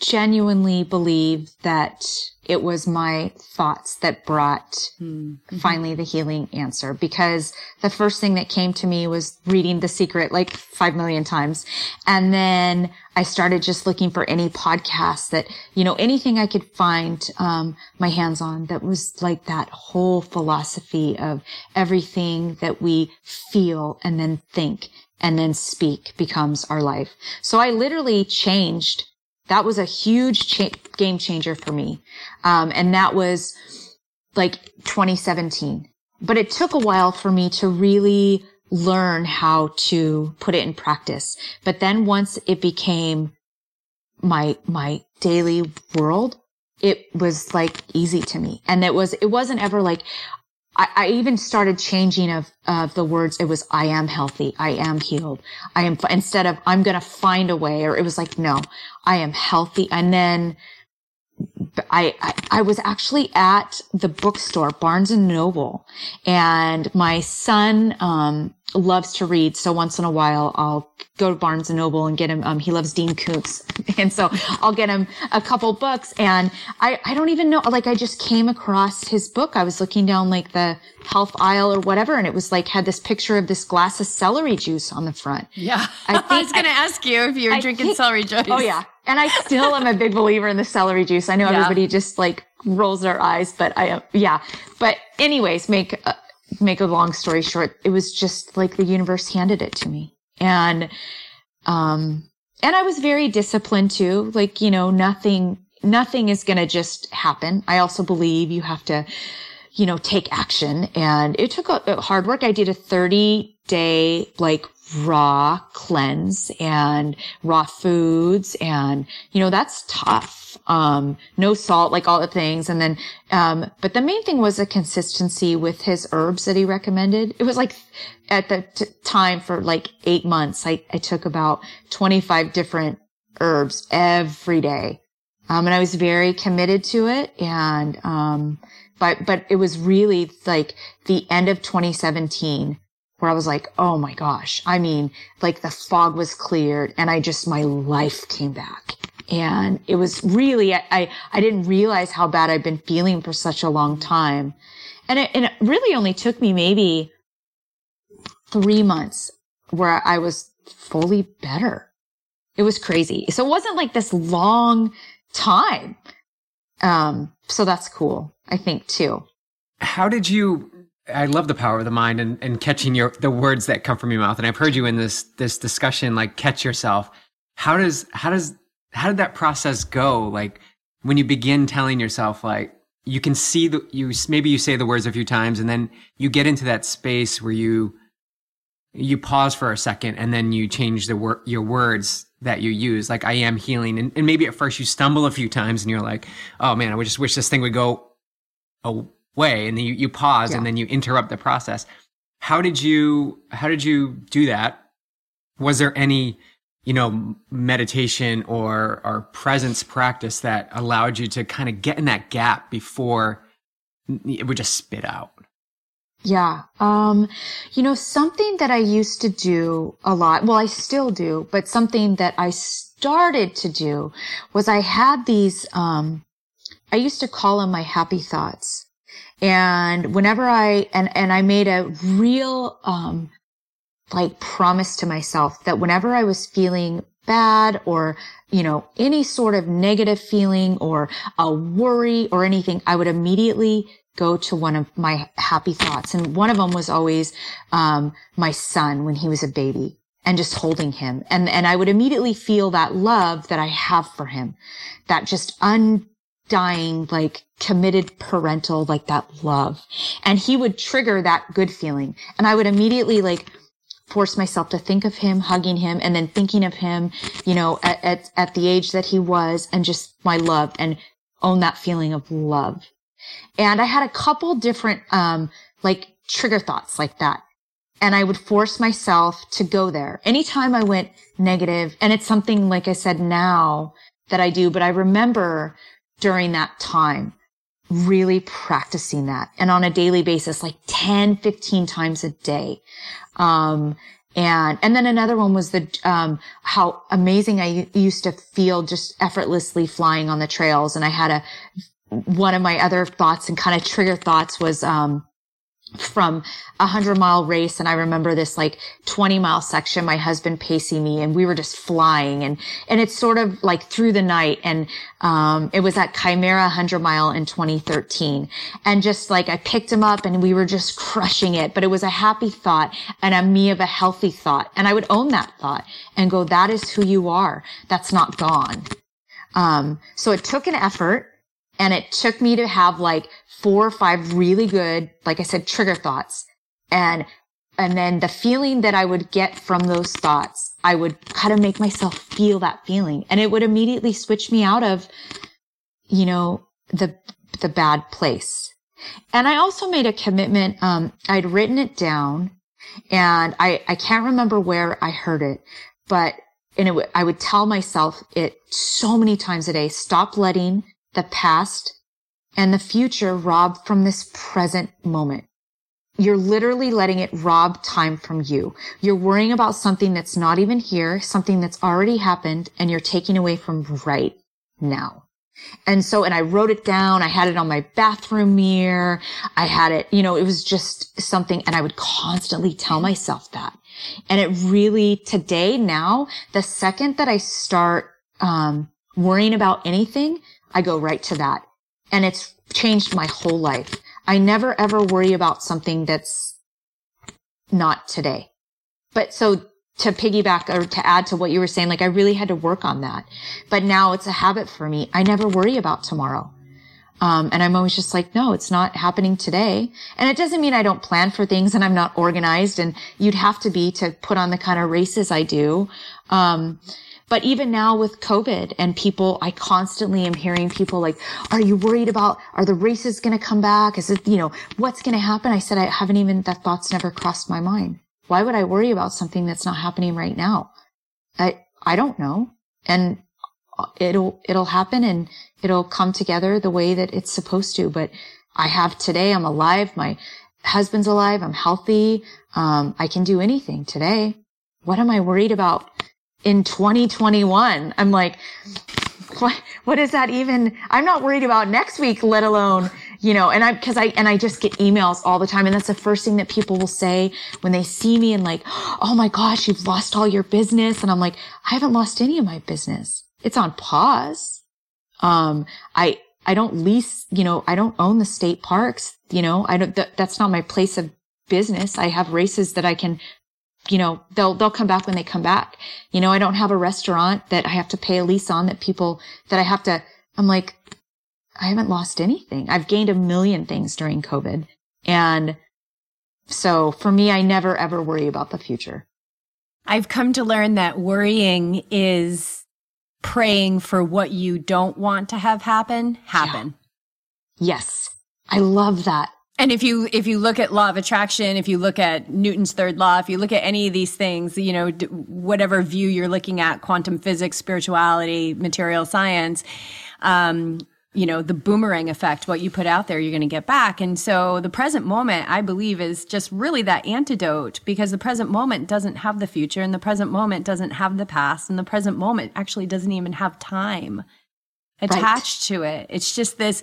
genuinely believe that it was my thoughts that brought mm-hmm. finally the healing answer because the first thing that came to me was reading The Secret like five million times. And then I started just looking for any podcast that, you know, anything I could find, um, my hands on that was like that whole philosophy of everything that we feel and then think and then speak becomes our life. So I literally changed that was a huge cha- game changer for me. Um, and that was like 2017. But it took a while for me to really learn how to put it in practice. But then once it became my, my daily world, it was like easy to me. And it was, it wasn't ever like, I, even started changing of, of the words. It was, I am healthy. I am healed. I am, instead of, I'm going to find a way, or it was like, no, I am healthy. And then I, I, I was actually at the bookstore, Barnes and Noble, and my son, um, loves to read. So once in a while, I'll go to Barnes and Noble and get him. Um, he loves Dean Koontz. and so I'll get him a couple books and I, I don't even know, like I just came across his book. I was looking down like the health aisle or whatever. And it was like, had this picture of this glass of celery juice on the front. Yeah. I, think, I was going to ask you if you were I drinking think, celery juice. Oh yeah. And I still am a big believer in the celery juice. I know yeah. everybody just like rolls their eyes, but I, yeah. But anyways, make, uh, make a long story short, it was just like the universe handed it to me. And, um, and I was very disciplined too. Like, you know, nothing, nothing is going to just happen. I also believe you have to, you know, take action. And it took a, a hard work. I did a 30 day, like raw cleanse and raw foods. And, you know, that's tough. Um, no salt, like all the things. And then, um, but the main thing was the consistency with his herbs that he recommended. It was like at the t- time for like eight months, I, I took about 25 different herbs every day. Um, and I was very committed to it. And, um, but, but it was really like the end of 2017 where I was like, oh my gosh. I mean, like the fog was cleared and I just, my life came back. And it was really, I, I, didn't realize how bad I'd been feeling for such a long time. And it, and it really only took me maybe three months where I was fully better. It was crazy. So it wasn't like this long time. Um, so that's cool, I think too. How did you I love the power of the mind and, and catching your the words that come from your mouth. And I've heard you in this this discussion, like catch yourself. How does how does how did that process go? Like when you begin telling yourself, like you can see the you maybe you say the words a few times, and then you get into that space where you you pause for a second, and then you change the word your words that you use. Like I am healing, and, and maybe at first you stumble a few times, and you're like, oh man, I would just wish this thing would go. Oh, way and then you, you pause yeah. and then you interrupt the process. How did you how did you do that? Was there any you know meditation or or presence practice that allowed you to kind of get in that gap before it would just spit out? Yeah um you know something that i used to do a lot well i still do but something that i started to do was i had these um i used to call them my happy thoughts and whenever I, and, and I made a real, um, like promise to myself that whenever I was feeling bad or, you know, any sort of negative feeling or a worry or anything, I would immediately go to one of my happy thoughts. And one of them was always, um, my son when he was a baby and just holding him. And, and I would immediately feel that love that I have for him, that just un, dying, like committed parental, like that love. And he would trigger that good feeling. And I would immediately like force myself to think of him, hugging him, and then thinking of him, you know, at, at, at the age that he was and just my love and own that feeling of love. And I had a couple different, um, like trigger thoughts like that. And I would force myself to go there anytime I went. And it's something, like I said, now that I do, but I remember during that time, really practicing that and on a daily basis, like 10, 15 times a day. Um, and, and then another one was the, um, how amazing I used to feel just effortlessly flying on the trails. And I had a, one of my other thoughts and kind of trigger thoughts was, um, from a hundred mile race. And I remember this like 20 mile section, my husband pacing me and we were just flying and, and it's sort of like through the night. And, um, it was at Chimera 100 mile in 2013. And just like I picked him up and we were just crushing it, but it was a happy thought and a me of a healthy thought. And I would own that thought and go, that is who you are. That's not gone. Um, so it took an effort and it took me to have like four or five really good, like I said, trigger thoughts. And, and then the feeling that I would get from those thoughts, I would kind of make myself feel that feeling and it would immediately switch me out of, you know, the, the bad place. And I also made a commitment. Um, I'd written it down and I, I can't remember where I heard it, but and it, I would tell myself it so many times a day, stop letting the past and the future rob from this present moment. You're literally letting it rob time from you. You're worrying about something that's not even here, something that's already happened, and you're taking away from right now. And so, and I wrote it down. I had it on my bathroom mirror. I had it, you know, it was just something, and I would constantly tell myself that. And it really, today, now, the second that I start, um, worrying about anything, I go right to that. And it's changed my whole life. I never ever worry about something that's not today. But so to piggyback or to add to what you were saying, like I really had to work on that. But now it's a habit for me. I never worry about tomorrow. Um, and I'm always just like, no, it's not happening today. And it doesn't mean I don't plan for things and I'm not organized and you'd have to be to put on the kind of races I do. Um, but even now with COVID and people, I constantly am hearing people like, are you worried about, are the races going to come back? Is it, you know, what's going to happen? I said, I haven't even, that thought's never crossed my mind. Why would I worry about something that's not happening right now? I, I don't know. And it'll, it'll happen and it'll come together the way that it's supposed to. But I have today, I'm alive. My husband's alive. I'm healthy. Um, I can do anything today. What am I worried about in 2021? I'm like, what, what is that even? I'm not worried about next week, let alone, you know, and I, cause I, and I just get emails all the time. And that's the first thing that people will say when they see me and like, Oh my gosh, you've lost all your business. And I'm like, I haven't lost any of my business. It's on pause. Um, I, I don't lease, you know, I don't own the state parks, you know, I don't, th- that's not my place of business. I have races that I can, you know, they'll, they'll come back when they come back. You know, I don't have a restaurant that I have to pay a lease on that people, that I have to, I'm like, I haven't lost anything. I've gained a million things during COVID. And so for me, I never ever worry about the future. I've come to learn that worrying is praying for what you don't want to have happen happen. Yeah. Yes. I love that. And if you if you look at law of attraction, if you look at Newton's third law, if you look at any of these things, you know, whatever view you're looking at, quantum physics, spirituality, material science, um, you know, the boomerang effect, what you put out there, you're going to get back. And so the present moment, I believe, is just really that antidote because the present moment doesn't have the future and the present moment doesn't have the past and the present moment actually doesn't even have time attached right. to it. It's just this.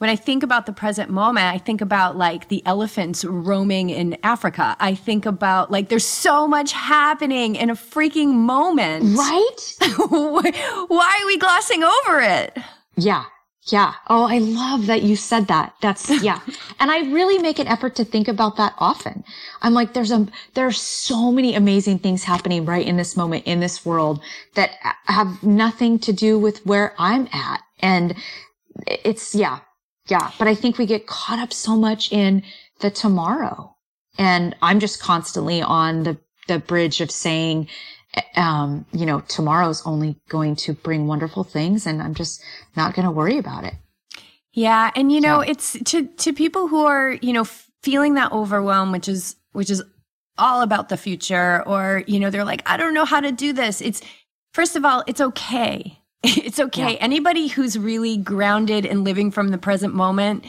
When I think about the present moment, I think about like the elephants roaming in Africa. I think about like there's so much happening in a freaking moment. Right? Why are we glossing over it? Yeah. Yeah. Oh, I love that you said that. That's, yeah. and I really make an effort to think about that often. I'm like, there's a, there are so many amazing things happening right in this moment in this world that have nothing to do with where I'm at. And it's, yeah, yeah. But I think we get caught up so much in the tomorrow. And I'm just constantly on the, the bridge of saying, um, you know, tomorrow's only going to bring wonderful things and I'm just not going to worry about it. Yeah. And, you know, it's to, to people who are, you know, feeling that overwhelm, which is, which is all about the future or, you know, they're like, I don't know how to do this. It's, first of all, it's okay. It's okay. Yeah. Anybody who's really grounded and living from the present moment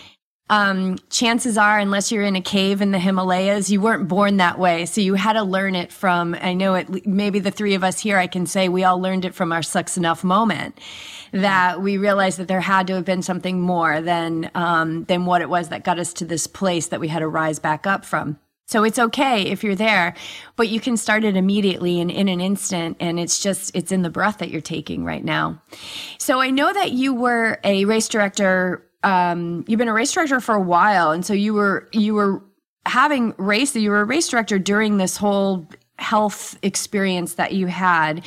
um, chances are, unless you're in a cave in the Himalayas, you weren't born that way. So you had to learn it from, I know it, maybe the three of us here, I can say we all learned it from our sucks enough moment that we realized that there had to have been something more than, um, than what it was that got us to this place that we had to rise back up from. So it's okay if you're there, but you can start it immediately and in an instant. And it's just, it's in the breath that you're taking right now. So I know that you were a race director um, you've been a race director for a while, and so you were you were having race. You were a race director during this whole health experience that you had.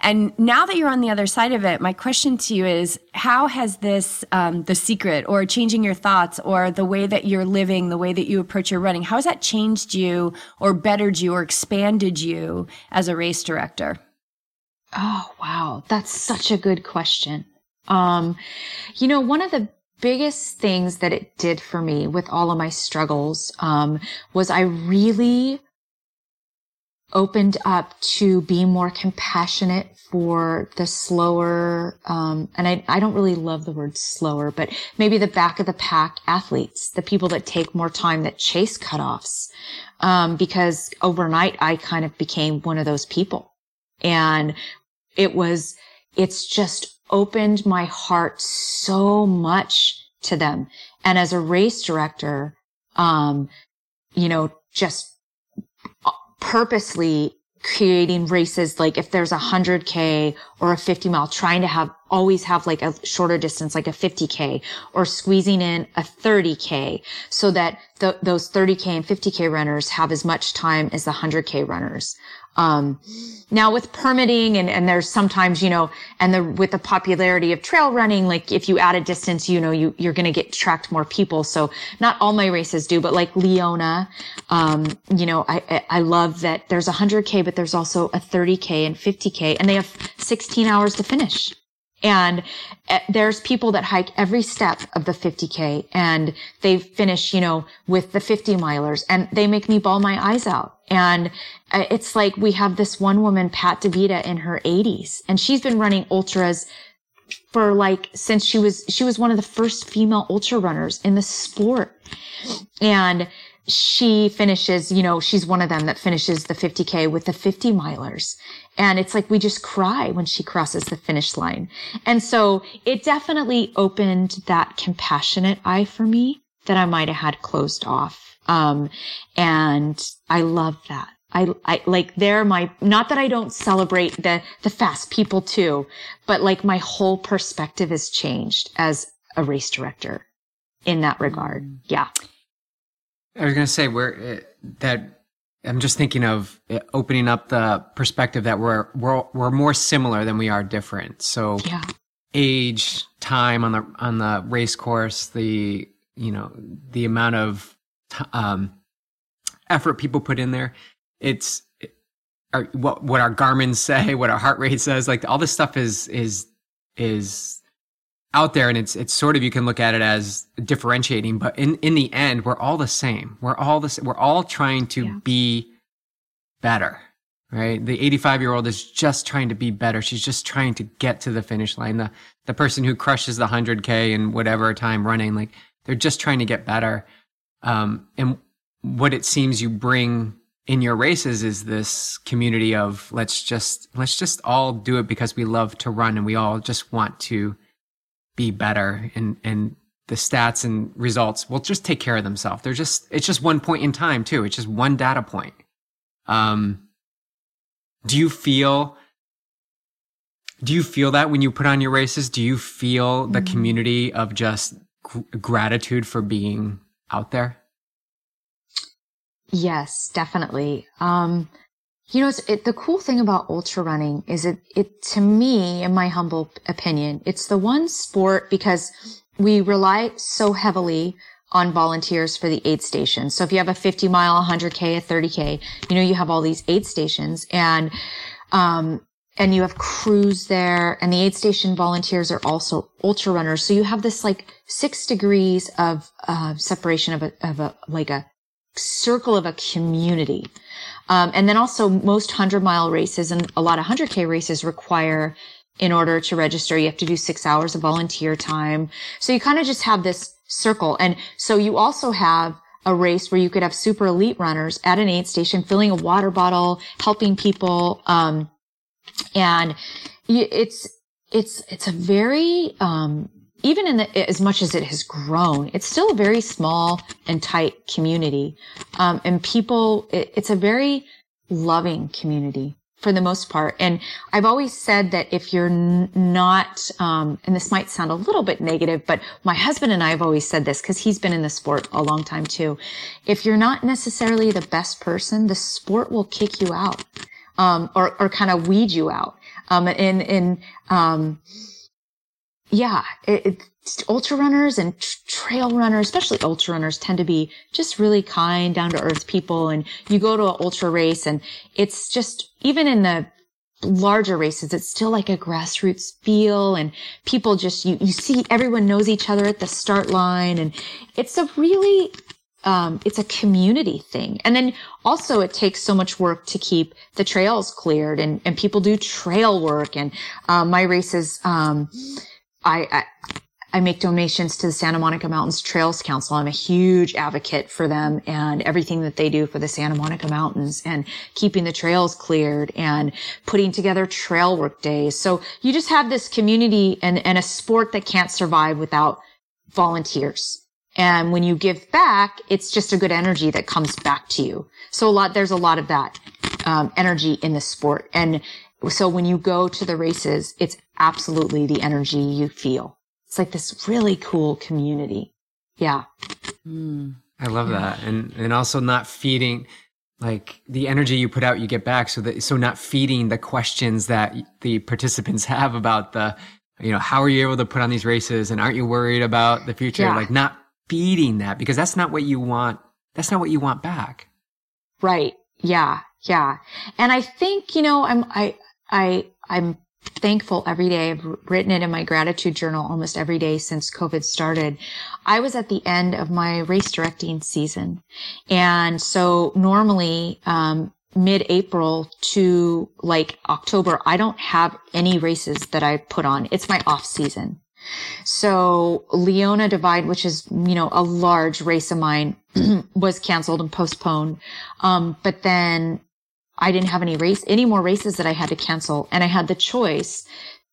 And now that you're on the other side of it, my question to you is how has this, um, the secret or changing your thoughts or the way that you're living, the way that you approach your running, how has that changed you or bettered you or expanded you as a race director? Oh, wow. That's such a good question. Um, you know, one of the biggest things that it did for me with all of my struggles um, was I really opened up to be more compassionate for the slower um, and I, I don't really love the word slower but maybe the back of the pack athletes the people that take more time that chase cutoffs um, because overnight i kind of became one of those people and it was it's just opened my heart so much to them. And as a race director, um, you know, just purposely creating races like if there's a 100k or a 50 mile trying to have always have like a shorter distance like a 50k or squeezing in a 30k so that those 30k and 50k runners have as much time as the 100k runners um, now with permitting and, and there's sometimes, you know, and the, with the popularity of trail running, like if you add a distance, you know, you, you're going to get tracked more people. So not all my races do, but like Leona, um, you know, I, I love that there's a hundred K, but there's also a 30 K and 50 K and they have 16 hours to finish. And eh, there's people that hike every step of the 50K and they finish, you know, with the 50 milers and they make me ball my eyes out. And eh, it's like we have this one woman, Pat DeVita in her 80s and she's been running ultras for like since she was, she was one of the first female ultra runners in the sport. And she finishes, you know, she's one of them that finishes the 50K with the 50 milers. And it's like we just cry when she crosses the finish line. And so it definitely opened that compassionate eye for me that I might have had closed off. Um, and I love that. I, I like they're my not that I don't celebrate the the fast people too, but like my whole perspective has changed as a race director in that regard. Mm. Yeah. I was going to say where uh, that I'm just thinking of uh, opening up the perspective that we're we're we're more similar than we are different. So yeah. age, time on the on the race course, the you know the amount of um, effort people put in there. It's our, what what our Garmin say, what our heart rate says. Like all this stuff is is is out there and it's it's sort of you can look at it as differentiating but in in the end we're all the same. We're all the we're all trying to yeah. be better right? The 85 year old is just trying to be better. She's just trying to get to the finish line. The the person who crushes the 100k in whatever time running like they're just trying to get better. Um and what it seems you bring in your races is this community of let's just let's just all do it because we love to run and we all just want to be better and and the stats and results will just take care of themselves. They're just it's just one point in time too. It's just one data point. Um do you feel do you feel that when you put on your races? Do you feel the mm-hmm. community of just gr- gratitude for being out there? Yes, definitely. Um you know, it, the cool thing about ultra running is it, it, to me, in my humble opinion, it's the one sport because we rely so heavily on volunteers for the aid stations. So if you have a 50 mile, 100K, a 30K, you know, you have all these aid stations and, um, and you have crews there and the aid station volunteers are also ultra runners. So you have this like six degrees of, uh, separation of a, of a, like a circle of a community. Um, and then also most 100 mile races and a lot of 100K races require in order to register, you have to do six hours of volunteer time. So you kind of just have this circle. And so you also have a race where you could have super elite runners at an aid station filling a water bottle, helping people. Um, and it's, it's, it's a very, um, even in the, as much as it has grown, it's still a very small and tight community. Um, and people, it, it's a very loving community for the most part. And I've always said that if you're n- not, um, and this might sound a little bit negative, but my husband and I have always said this because he's been in the sport a long time too. If you're not necessarily the best person, the sport will kick you out, um, or, or kind of weed you out. Um, and, and, um, yeah, it, ultra runners and trail runners, especially ultra runners tend to be just really kind, down to earth people. And you go to an ultra race and it's just, even in the larger races, it's still like a grassroots feel and people just, you, you see everyone knows each other at the start line. And it's a really, um, it's a community thing. And then also it takes so much work to keep the trails cleared and, and people do trail work. And, um, my races, um, I, I, make donations to the Santa Monica Mountains Trails Council. I'm a huge advocate for them and everything that they do for the Santa Monica Mountains and keeping the trails cleared and putting together trail work days. So you just have this community and, and a sport that can't survive without volunteers. And when you give back, it's just a good energy that comes back to you. So a lot, there's a lot of that um, energy in the sport. And so when you go to the races, it's absolutely the energy you feel. It's like this really cool community. Yeah. Mm. I love that. And, and also not feeding, like the energy you put out, you get back. So that, so not feeding the questions that the participants have about the, you know, how are you able to put on these races and aren't you worried about the future? Yeah. Like not feeding that because that's not what you want. That's not what you want back. Right. Yeah. Yeah. And I think, you know, I'm, I, I, I'm thankful every day. I've written it in my gratitude journal almost every day since COVID started. I was at the end of my race directing season. And so normally, um, mid-April to like October, I don't have any races that I put on. It's my off season. So Leona Divide, which is, you know, a large race of mine, was canceled and postponed. Um, but then I didn't have any race, any more races that I had to cancel. And I had the choice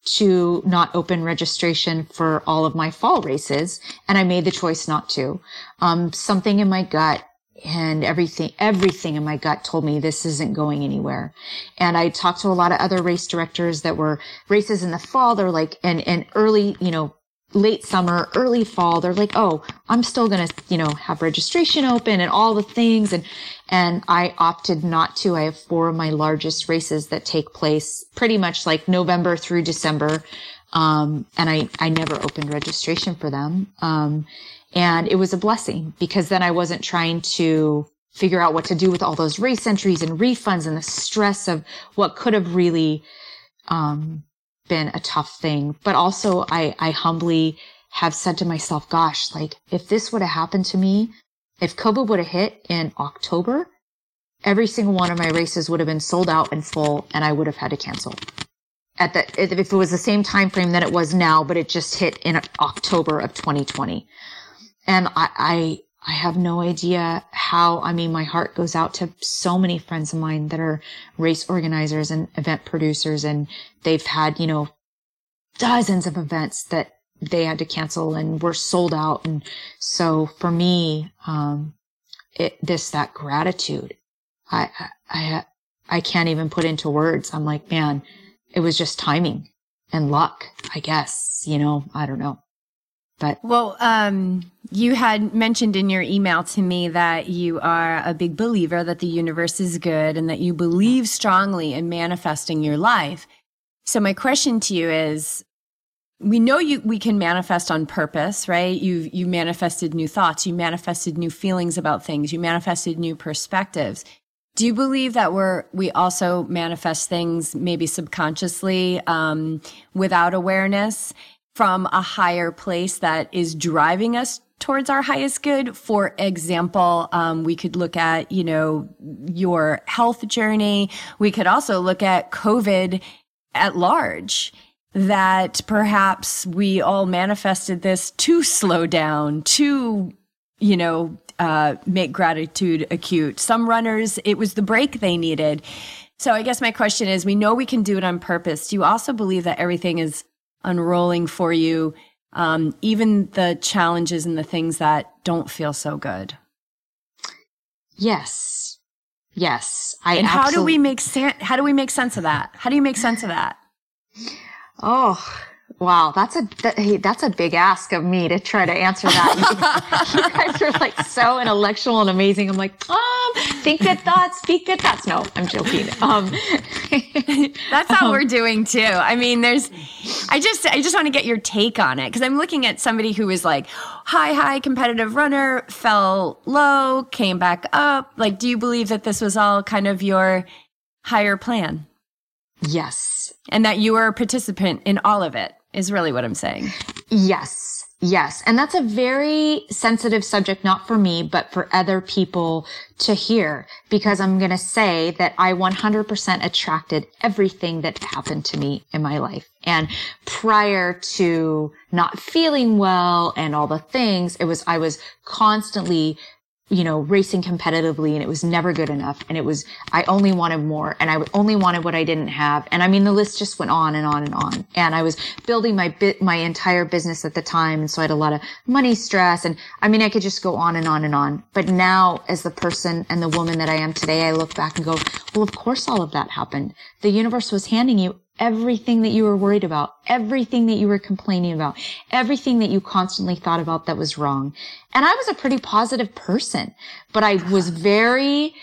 to not open registration for all of my fall races. And I made the choice not to. Um, something in my gut and everything, everything in my gut told me this isn't going anywhere. And I talked to a lot of other race directors that were races in the fall. They're like, and, and early, you know, late summer, early fall, they're like, oh, I'm still going to, you know, have registration open and all the things. And, and I opted not to. I have four of my largest races that take place pretty much like November through December. Um, and I, I never opened registration for them. Um, and it was a blessing because then I wasn't trying to figure out what to do with all those race entries and refunds and the stress of what could have really, um, been a tough thing. But also I, I humbly have said to myself, gosh, like if this would have happened to me, if COVID would have hit in October, every single one of my races would have been sold out and full and I would have had to cancel. At the, if it was the same time frame that it was now, but it just hit in October of 2020. And I, I, I have no idea how, I mean, my heart goes out to so many friends of mine that are race organizers and event producers and they've had, you know, dozens of events that they had to cancel and were sold out. And so for me, um, it, this, that gratitude, I, I, I can't even put into words. I'm like, man, it was just timing and luck, I guess, you know, I don't know. But well, um, you had mentioned in your email to me that you are a big believer that the universe is good and that you believe strongly in manifesting your life. So my question to you is we know you we can manifest on purpose, right? You you manifested new thoughts, you manifested new feelings about things, you manifested new perspectives. Do you believe that we're we also manifest things maybe subconsciously um, without awareness from a higher place that is driving us towards our highest good? For example, um, we could look at you know your health journey. We could also look at COVID at large that perhaps we all manifested this to slow down, to, you know, uh, make gratitude acute. Some runners, it was the break they needed. So I guess my question is we know we can do it on purpose. Do you also believe that everything is unrolling for you, um, even the challenges and the things that don't feel so good? Yes. Yes. I and how do we make sense? How do we make sense of that? How do you make sense of that? Oh, wow. That's a that, that's a big ask of me to try to answer that. you guys are like so intellectual and amazing. I'm like, um, think good thoughts, speak good thoughts. No, I'm joking. Um, that's how um, we're doing too. I mean, there's, I just, I just want to get your take on it because I'm looking at somebody who is like high, high competitive runner, fell low, came back up. Like, do you believe that this was all kind of your higher plan? Yes. And that you were a participant in all of it is really what I'm saying. Yes. Yes. And that's a very sensitive subject, not for me, but for other people to hear, because I'm going to say that I 100% attracted everything that happened to me in my life. And prior to not feeling well and all the things, it was, I was constantly you know, racing competitively and it was never good enough. And it was, I only wanted more and I only wanted what I didn't have. And I mean, the list just went on and on and on. And I was building my bit, my entire business at the time. And so I had a lot of money stress. And I mean, I could just go on and on and on. But now as the person and the woman that I am today, I look back and go, well, of course all of that happened. The universe was handing you everything that you were worried about, everything that you were complaining about, everything that you constantly thought about that was wrong. And I was a pretty positive person, but I was very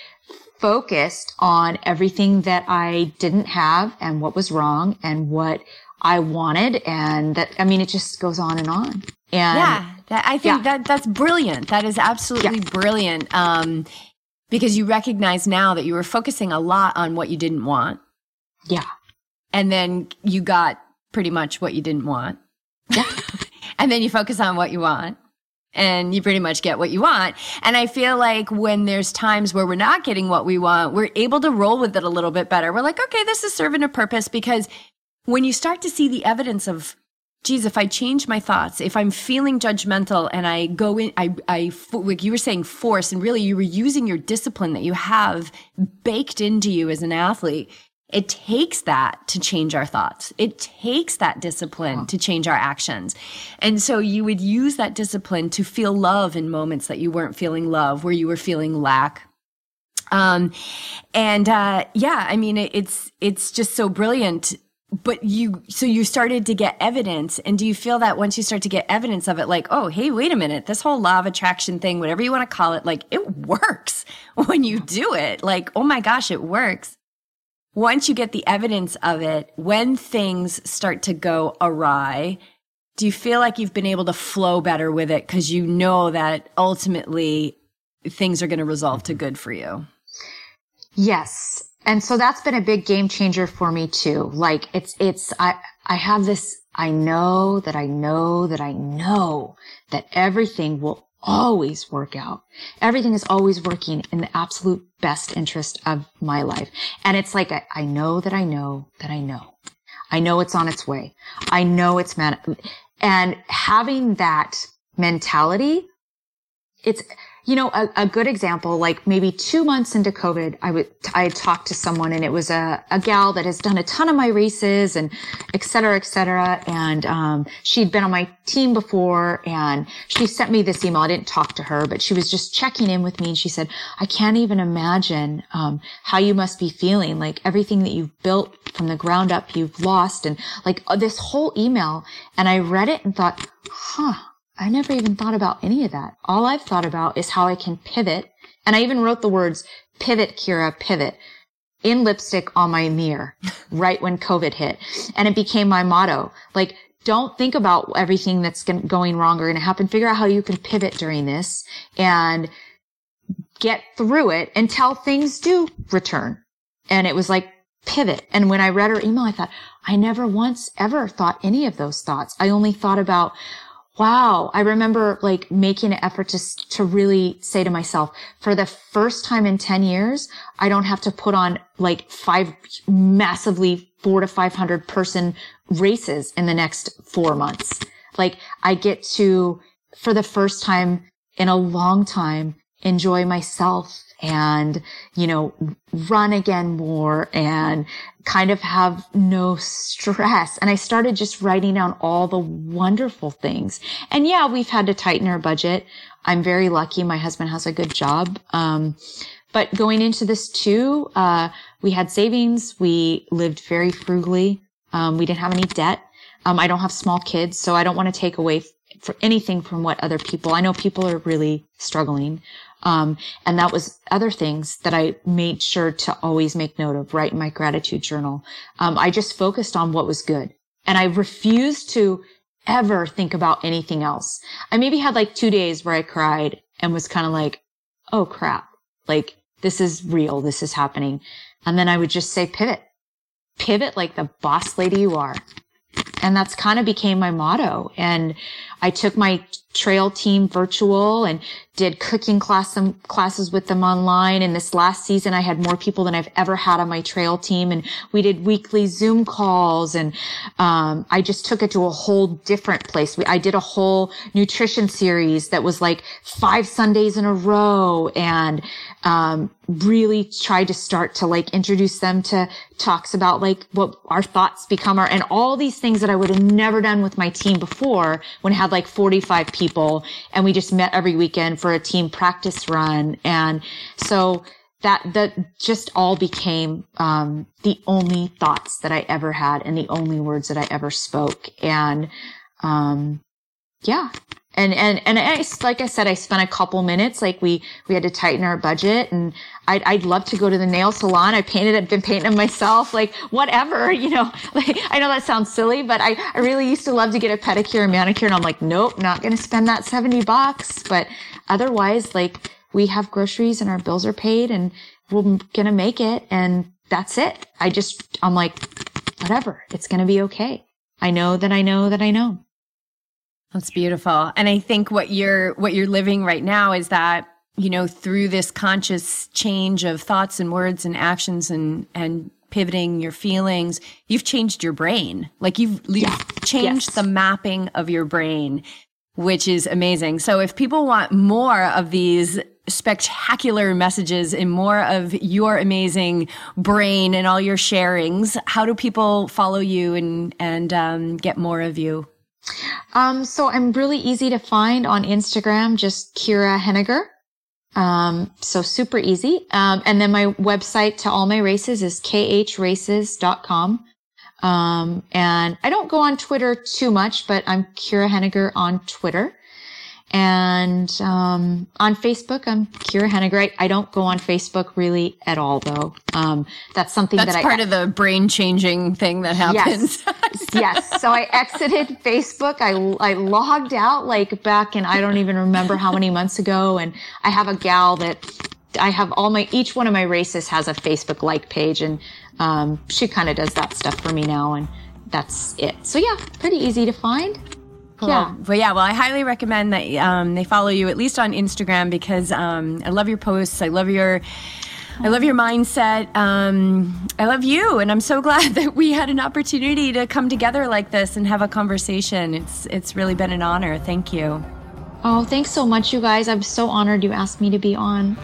focused on everything that I didn't have and what was wrong and what I wanted. And that, I mean, it just goes on and on. And yeah, that, I think yeah. that that's brilliant. That is absolutely yeah. brilliant. Um, because you recognize now that you were focusing a lot on what you didn't want. Yeah and then you got pretty much what you didn't want. and then you focus on what you want and you pretty much get what you want. And I feel like when there's times where we're not getting what we want, we're able to roll with it a little bit better. We're like, okay, this is serving a purpose because when you start to see the evidence of, geez, if I change my thoughts, if I'm feeling judgmental and I go in, I, I, like you were saying force and really you were using your discipline that you have baked into you as an athlete it takes that to change our thoughts. It takes that discipline to change our actions. And so you would use that discipline to feel love in moments that you weren't feeling love, where you were feeling lack. Um, and, uh, yeah, I mean, it, it's, it's just so brilliant. But you, so you started to get evidence. And do you feel that once you start to get evidence of it, like, oh, hey, wait a minute, this whole law of attraction thing, whatever you want to call it, like it works when you do it. Like, oh my gosh, it works once you get the evidence of it, when things start to go awry, do you feel like you've been able to flow better with it because you know that ultimately things are going to resolve to mm-hmm. good for you? Yes. And so that's been a big game changer for me too. Like it's, it's, I, I have this, I know that I know that I know that everything will always work out. Everything is always working in the absolute best interest of my life. And it's like, I, I know that I know that I know. I know it's on its way. I know it's man. And having that mentality, it's, you know, a, a, good example, like maybe two months into COVID, I would, I talked to someone and it was a, a gal that has done a ton of my races and et cetera, et cetera. And, um, she'd been on my team before and she sent me this email. I didn't talk to her, but she was just checking in with me and she said, I can't even imagine, um, how you must be feeling like everything that you've built from the ground up, you've lost and like uh, this whole email. And I read it and thought, huh I never even thought about any of that. All I've thought about is how I can pivot. And I even wrote the words pivot, Kira, pivot in lipstick on my mirror right when COVID hit. And it became my motto. Like, don't think about everything that's going wrong or going to happen. Figure out how you can pivot during this and get through it until things do return. And it was like pivot. And when I read her email, I thought, I never once ever thought any of those thoughts. I only thought about, Wow. I remember like making an effort to, to really say to myself, for the first time in 10 years, I don't have to put on like five massively four to 500 person races in the next four months. Like I get to, for the first time in a long time, enjoy myself and, you know, run again more and kind of have no stress. And I started just writing down all the wonderful things. And yeah, we've had to tighten our budget. I'm very lucky. My husband has a good job. Um, but going into this too, uh, we had savings. We lived very frugally. Um, we didn't have any debt. Um, I don't have small kids, so I don't want to take away for anything from what other people, I know people are really struggling. Um, and that was other things that I made sure to always make note of, write in my gratitude journal. Um, I just focused on what was good and I refused to ever think about anything else. I maybe had like two days where I cried and was kind of like, Oh crap. Like this is real. This is happening. And then I would just say pivot, pivot like the boss lady you are. And that's kind of became my motto. And I took my trail team virtual and did cooking class some classes with them online. And this last season, I had more people than I've ever had on my trail team. And we did weekly Zoom calls and, um, I just took it to a whole different place. We, I did a whole nutrition series that was like five Sundays in a row and, um, really tried to start to like introduce them to talks about like what our thoughts become are and all these things that I would have never done with my team before when I had like 45 people and we just met every weekend for a team practice run. And so that, that just all became, um, the only thoughts that I ever had and the only words that I ever spoke. And, um, yeah, and and and I, like I said, I spent a couple minutes. Like we we had to tighten our budget, and I'd I'd love to go to the nail salon. I painted, I've been painting them myself. Like whatever, you know. Like I know that sounds silly, but I I really used to love to get a pedicure and manicure, and I'm like, nope, not gonna spend that seventy bucks. But otherwise, like we have groceries and our bills are paid, and we're gonna make it, and that's it. I just I'm like, whatever, it's gonna be okay. I know that I know that I know. That's beautiful. And I think what you're what you're living right now is that, you know, through this conscious change of thoughts and words and actions and and pivoting your feelings, you've changed your brain. Like you've, you've changed yes. the mapping of your brain, which is amazing. So if people want more of these spectacular messages and more of your amazing brain and all your sharings, how do people follow you and and um, get more of you? Um, so I'm really easy to find on Instagram, just Kira Henniger. Um, so super easy. Um, and then my website to all my races is khraces.com. Um, and I don't go on Twitter too much, but I'm Kira Henniger on Twitter. And um, on Facebook, I'm Kira Henniger. I don't go on Facebook really at all, though. Um, that's something that's that part of the brain changing thing that happens. Yes, yes. So I exited Facebook. I I logged out like back in I don't even remember how many months ago, and I have a gal that I have all my each one of my races has a Facebook like page, and um, she kind of does that stuff for me now, and that's it. So yeah, pretty easy to find. Cool. Yeah. But yeah, well, I highly recommend that um, they follow you at least on Instagram because um, I love your posts. I love your. I love your mindset. Um, I love you, and I'm so glad that we had an opportunity to come together like this and have a conversation. It's it's really been an honor. Thank you. Oh, thanks so much, you guys. I'm so honored you asked me to be on.